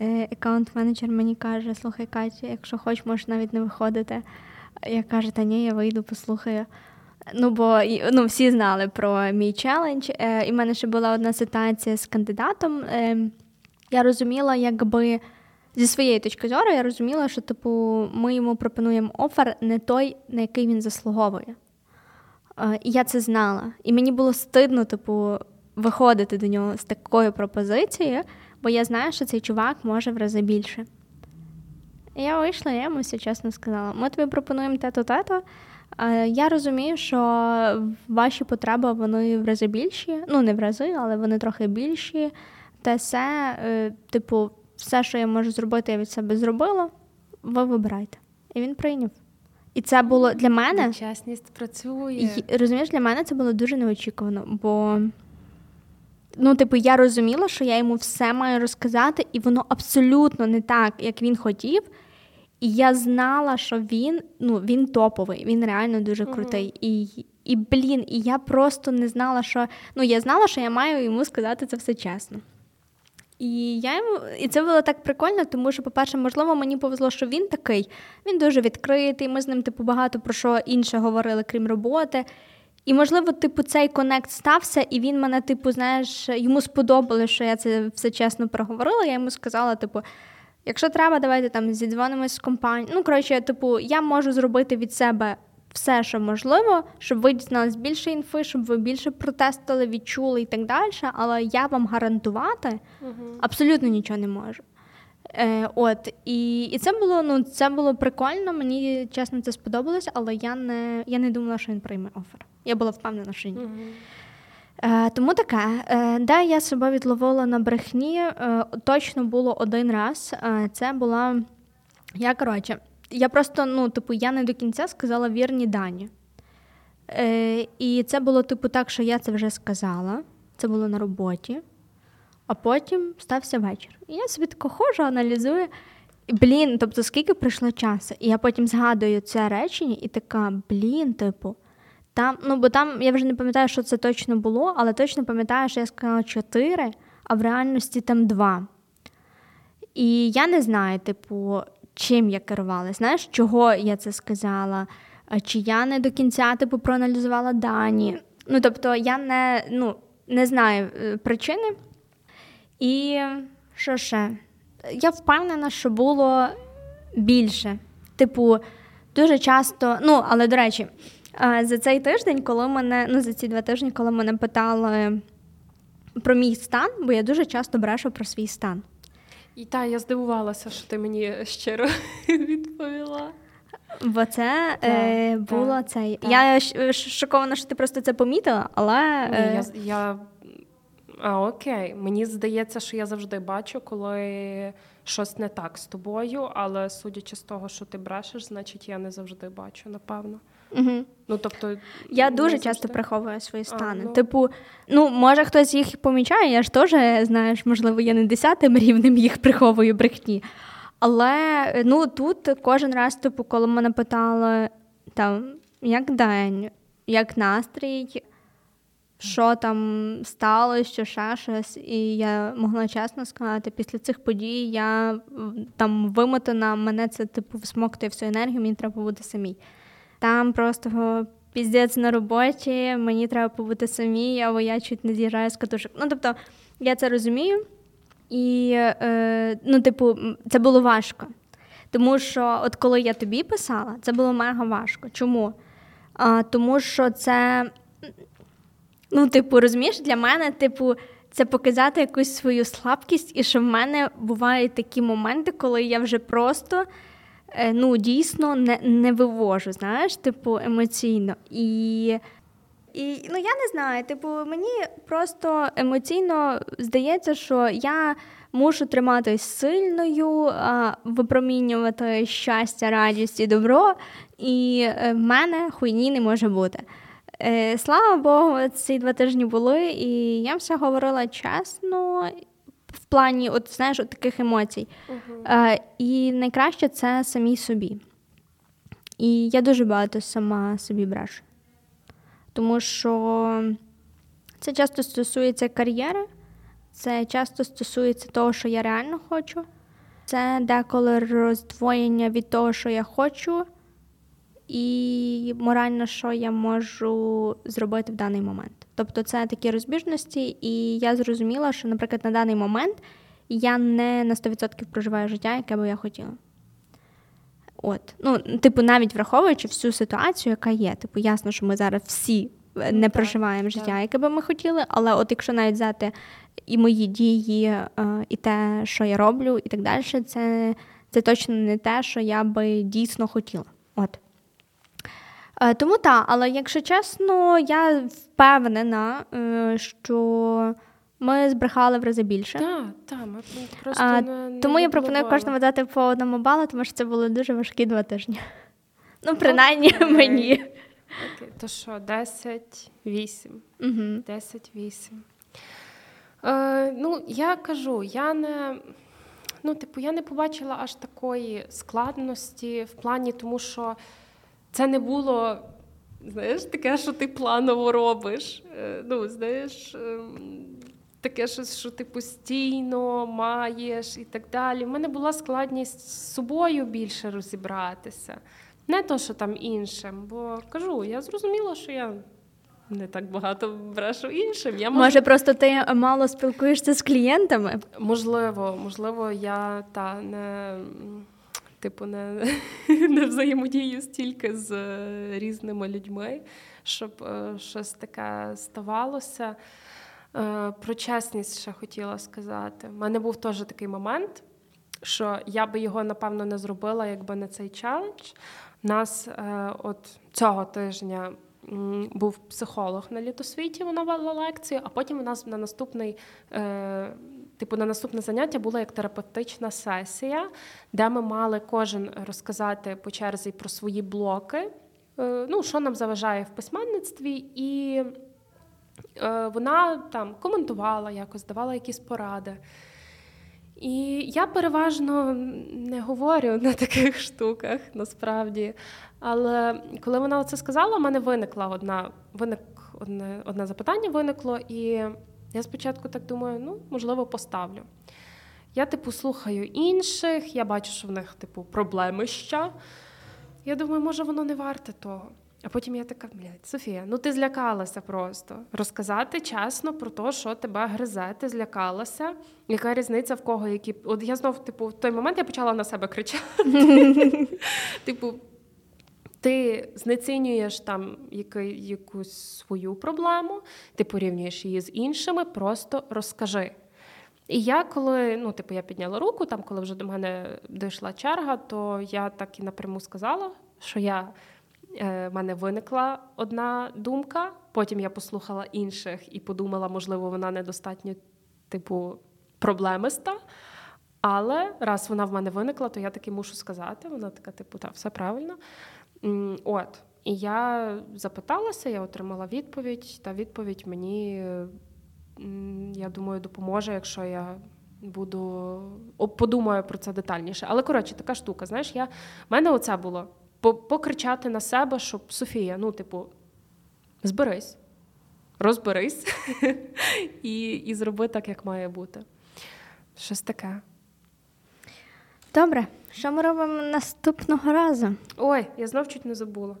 е, аккаунт-менеджер мені каже: Слухай, Катя, якщо хочеш, можеш навіть не виходити. Я кажу, та ні, я вийду, послухаю. Ну, бо ну, всі знали про мій челендж. Е, і в мене ще була одна ситуація з кандидатом. Е, я розуміла, якби зі своєї точки зору, я розуміла, що типу, ми йому пропонуємо офер не той, на який він заслуговує. І я це знала. І мені було стидно, типу, виходити до нього з такою пропозицією, бо я знаю, що цей чувак може в рази більше. І я вийшла, я йому все чесно сказала: ми тобі пропонуємо те-то, те-то. Я розумію, що ваші потреби вони в рази більші. Ну, не в рази, але вони трохи більші. Те все, е, типу, все, що я можу зробити, я від себе зробила. Ви вибирайте. І він прийняв. І це було для мене. Чесність працює. І, розумієш, для мене це було дуже неочікувано, бо. Ну, типу, я розуміла, що я йому все маю розказати, і воно абсолютно не так, як він хотів. І я знала, що він ну, він топовий, він реально дуже крутий. Uh-huh. І, і блін, і я просто не знала, що ну, я знала, що я маю йому сказати це все чесно. І я йому, і це було так прикольно, тому що, по-перше, можливо, мені повезло, що він такий, він дуже відкритий. Ми з ним, типу, багато про що інше говорили, крім роботи. І, можливо, типу, цей конект стався, і він мене, типу, знаєш, йому сподобалося, що я це все чесно проговорила. Я йому сказала, типу. Якщо треба, давайте там зідзвонимось з компанією. Ну, коротше, типу, я можу зробити від себе все, що можливо, щоб ви дізналися більше інфи, щоб ви більше протестили, відчули і так далі. Але я вам гарантувати uh абсолютно нічого не можу. Е, От, і і це було ну, це було прикольно, мені чесно це сподобалось, але я не я не думала, що він прийме офер. Я була впевнена, що ні. Е, Тому таке, е, де я себе відловила на брехні, е, точно було один раз. Е, це була я коротше, я просто, ну, типу, я не до кінця сказала вірні дані. Е, І це було, типу, так, що я це вже сказала. Це було на роботі, а потім стався вечір. І я собі тако ходжу, аналізую. І, Блін, тобто, скільки пройшло часу? І я потім згадую це речення, і така, блін, типу. Там, ну бо там я вже не пам'ятаю, що це точно було, але точно пам'ятаю, що я сказала чотири, а в реальності там два. І я не знаю, типу, чим я керувалася. Знаєш, чого я це сказала? Чи я не до кінця типу, проаналізувала дані? Ну, тобто, я не ну, не знаю е, причини. І що ще? Я впевнена, що було більше. Типу, дуже часто, ну, але до речі, за цей тиждень, коли мене, ну, за ці два тижні, коли мене питали про мій стан, бо я дуже часто брешу про свій стан. І так, я здивувалася, що ти мені щиро відповіла. Бо це так, е, було так, цей. Так. Я шокована, що ти просто це помітила, але. Ні, я, я... А, Окей, мені здається, що я завжди бачу, коли щось не так з тобою, але судячи з того, що ти брешеш, значить я не завжди бачу, напевно. Угу. Ну, тобто, Я дуже завжди. часто приховую свої стани. А, ну... Типу, ну, може хтось їх помічає, я ж теж, знаєш, можливо, я не десятим рівнем їх приховую брехні. Але ну, тут кожен раз, типу, коли мене питали, там, як день, як настрій, що там сталося, що ще щось, і я могла чесно сказати, після цих подій я там вимотана, мене це типу всмоктує всю енергію, мені треба бути самій. Там просто піздець на роботі, мені треба побути самій, або я чуть не з'їжджаю з катушок. Ну, тобто, я це розумію, і, е, ну, типу, це було важко. Тому що, от коли я тобі писала, це було мега важко. Чому? А, Тому що це, ну, типу, розумієш, для мене, типу, це показати якусь свою слабкість, і що в мене бувають такі моменти, коли я вже просто. Е, ну, дійсно не не вивожу, знаєш, типу, емоційно. І і ну, я не знаю, типу, мені просто емоційно здається, що я мушу триматись сильною, випромінювати щастя, радість і добро, і е, в мене хуйні не може бути. Е, Слава Богу, ці два тижні були, і я все говорила чесно в плані, от знаєш, от таких емоцій. Uh-huh. Е, І найкраще це самій собі. І я дуже багато сама собі брешу. Тому що це часто стосується кар'єри, це часто стосується того, що я реально хочу. Це деколи роздвоєння від того, що я хочу, і морально, що я можу зробити в даний момент. Тобто це такі розбіжності, і я зрозуміла, що, наприклад, на даний момент я не на 100% проживаю життя, яке би я хотіла. От, ну, типу, навіть враховуючи всю ситуацію, яка є. Типу, ясно, що ми зараз всі е, не так, проживаємо життя, яке би ми хотіли, але от якщо навіть взяти і мої дії, е, і те, що я роблю, і так далі, це це точно не те, що я би дійсно хотіла. От. Е, тому так, але якщо чесно, я впевнена, е, що ми збрехали в рази більше. Так, так, ми просто а, не, Тому я пропоную кожному дати по одному балу, тому що це були дуже важкі два тижні. Ну, принаймні okay. мені. Окей, То що, 10-8. Угу. 10-8. Е, Ну, я кажу, я не. Ну, типу, я не побачила аж такої складності в плані, тому що це не було, знаєш, таке, що ти планово робиш. Е, ну, знаєш, ем, таке, що, що ти постійно маєш і так далі. У мене була складність з собою більше розібратися. Не то, що там іншим, бо кажу, я зрозуміла, що я. Не так багато брешу іншим. Я можу... Може, просто ти мало спілкуєшся з клієнтами? Можливо, можливо, я та не типу, не не взаємодію стільки з е, різними людьми, щоб е, щось таке ставалося. Е, про чесність ще хотіла сказати. У мене був теж такий момент, що я би його, напевно, не зробила, якби не цей челендж. У нас от цього тижня був психолог на літосвіті, вона вела лекцію, а потім у нас на наступний Типу, на наступне заняття була як терапевтична сесія, де ми мали кожен розказати по черзі про свої блоки, е, ну, що нам заважає в письменництві, і е, вона там коментувала якось, давала якісь поради. І я переважно не говорю на таких штуках насправді. Але коли вона це сказала, у мене виникла одна виник одне, одне запитання виникло, і я спочатку так думаю, ну, можливо, поставлю. Я, типу, слухаю інших, я бачу, що в них, типу, проблеми ще. Я думаю, може, воно не варте того. А потім я така, блядь, Софія, ну ти злякалася просто. Розказати чесно про те, що тебе гризе, ти злякалася. Яка різниця в кого, які. От я знов, типу, в той момент я почала на себе кричати. Типу, ти знецінюєш там якусь свою проблему, ти порівнюєш її з іншими, просто розкажи. І я коли ну, типу, я підняла руку, там, коли вже до мене дійшла черга, то я так і напряму сказала, що я е, в мене виникла одна думка, потім я послухала інших і подумала, можливо, вона недостатньо, типу, проблемиста. Але раз вона в мене виникла, то я таки мушу сказати. Вона така, типу, так, все правильно. От. І я запиталася, я отримала відповідь, та відповідь мені я думаю, допоможе, якщо я буду подумаю про це детальніше. Але коротше, така штука, знаєш, я в мене оце було покричати на себе, щоб Софія, ну, типу, зберись, розберись і, і зроби так, як має бути. Щось таке. Добре, що ми робимо наступного разу? Ой, я знов чуть не забула.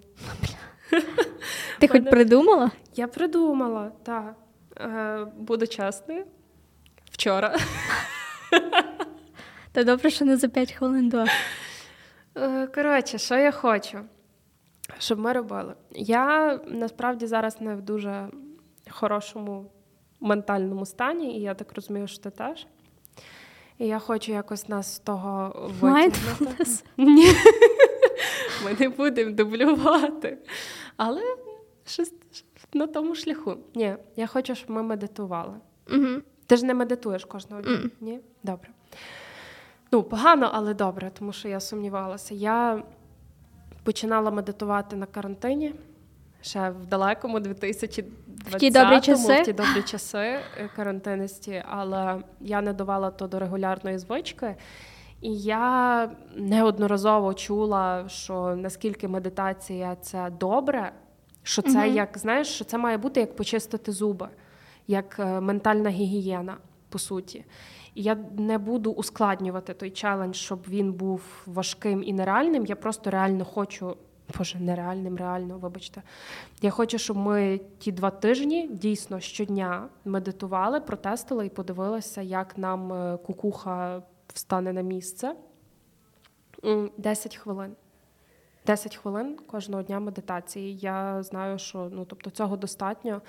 Ти хоч придумала? Я придумала, так. Е, буду чесною. Вчора. Та добре, що не за 5 хвилин до. Е, коротше, що я хочу, щоб ми робили. Я насправді зараз не в дуже хорошому ментальному стані, і я так розумію, що ти теж. І я хочу якось нас з того витягнути. Ні, Ми не будемо дублювати. Але щось на тому шляху. Ні, я хочу, щоб ми медитували. Угу. Ти ж не медитуєш кожного дня? Mm. Ні? Добре. Ну, погано, але добре, тому що я сумнівалася. Я починала медитувати на карантині ще в далекому 2020 в ті добрі часи, в ті добрі часи е, карантинисті, але я не давала то до регулярної звички. І я неодноразово чула, що наскільки медитація це добре, що це mm як знаєш, що це має бути як почистити зуби, як е, ментальна гігієна, по суті. І я не буду ускладнювати той челендж, щоб він був важким і нереальним. Я просто реально хочу. Боже, нереальним, реально, вибачте. Я хочу, щоб ми ті два тижні дійсно щодня медитували, протестили і подивилися, як нам е, кукуха встане на місце. 10 хвилин. 10 хвилин кожного дня медитації. Я знаю, що ну, тобто цього достатньо.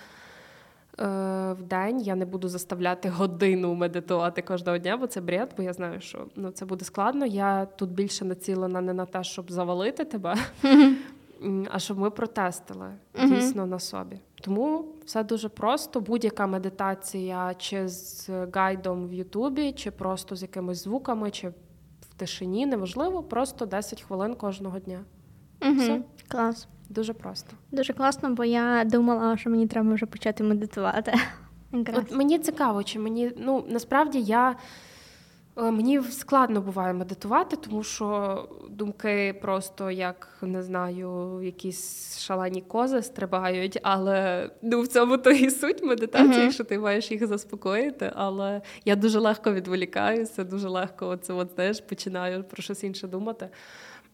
Е, в день я не буду заставляти годину медитувати кожного дня, бо це бред, бо я знаю, що ну, це буде складно. Я тут більше націлена не на те, щоб завалити тебе, а щоб ми протестили дійсно на собі. Тому все дуже просто. Будь-яка медитація, чи з гайдом в Ютубі, чи просто з якимись звуками, чи в тишині, неважливо, просто 10 хвилин кожного дня. Угу. Все. Клас. Дуже просто. Дуже класно, бо я думала, що мені треба вже почати медитувати. От Мені цікаво, чи мені ну насправді я. Е, мені складно буває медитувати, тому що думки просто як не знаю, якісь шалені кози стрибають, але ну в цьому то і суть медитації, uh-huh. що ти маєш їх заспокоїти. Але я дуже легко відволікаюся, дуже легко оце от, знаєш, починаю про щось інше думати.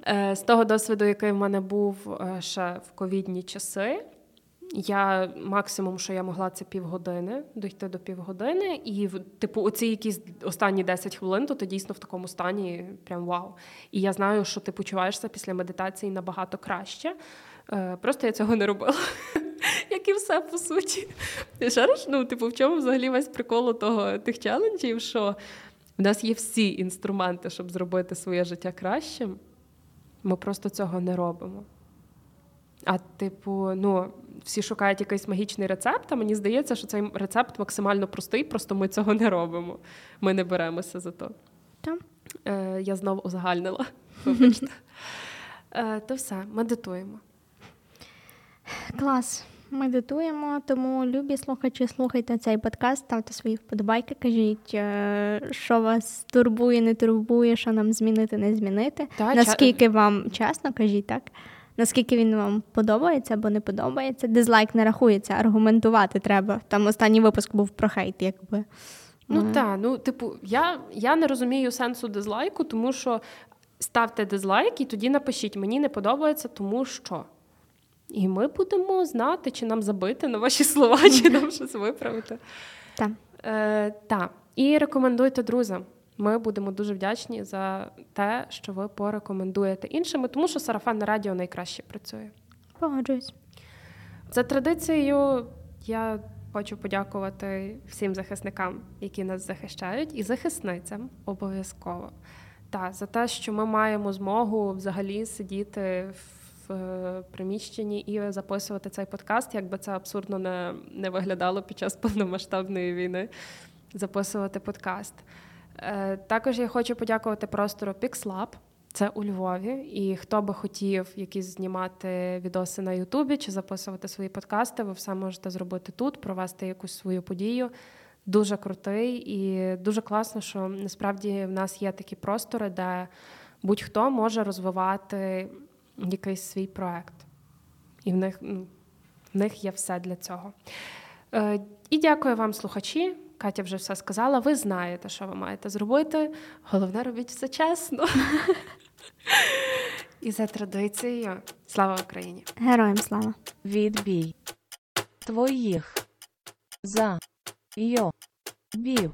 Е, з того досвіду, який в мене був е, ще в ковідні часи, я максимум, що я могла, це півгодини, дойти до півгодини, і типу, оці якісь останні 10 хвилин, то ти дійсно в такому стані прям вау. І я знаю, що ти почуваєшся після медитації набагато краще. Е, просто я цього не робила, як і все по суті. Ще раз, ну, типу, в чому взагалі весь прикол того тих челенджів, що в нас є всі інструменти, щоб зробити своє життя кращим. Ми просто цього не робимо. А, типу, ну, всі шукають якийсь магічний рецепт, а мені здається, що цей рецепт максимально простий, просто ми цього не робимо. Ми не беремося за то. Так. Е, Я знову узагальнила. Вибачте. Е, То все, медитуємо. Клас медитуємо, тому любі слухачі, слухайте цей подкаст, ставте свої вподобайки, кажіть, е, що вас турбує, не турбує, що нам змінити, не змінити. Та, Наскільки ча... вам чесно, кажіть так. Наскільки він вам подобається або не подобається. Дизлайк не рахується, аргументувати треба. Там останній випуск був про хейт, якби. Ну так, ну типу, я я не розумію сенсу дизлайку, тому що ставте дизлайк і тоді напишіть, мені не подобається, тому що. І ми будемо знати, чи нам забити на ваші слова, чи нам щось виправити. Так. Е, та. І рекомендуйте друзям. Ми будемо дуже вдячні за те, що ви порекомендуєте іншим, тому що сарафанне радіо найкраще працює. Погоджуюсь. За традицією, я хочу подякувати всім захисникам, які нас захищають, і захисницям обов'язково. Та за те, що ми маємо змогу взагалі сидіти в е, приміщенні і записувати цей подкаст, якби це абсурдно не, не виглядало під час повномасштабної війни. Записувати подкаст. Е, Також я хочу подякувати простору PixLab. Це у Львові, і хто би хотів якісь знімати відоси на Ютубі чи записувати свої подкасти, ви все можете зробити тут, провести якусь свою подію. Дуже крутий і дуже класно, що насправді в нас є такі простори, де будь-хто може розвивати якийсь свій проект. І в них, ну, в них є все для цього. Е, І дякую вам, слухачі. Катя вже все сказала. Ви знаєте, що ви маєте зробити. Головне, робіть все чесно. І за традицією. Слава Україні! Героям слава. Відбій твоїх за йо бів.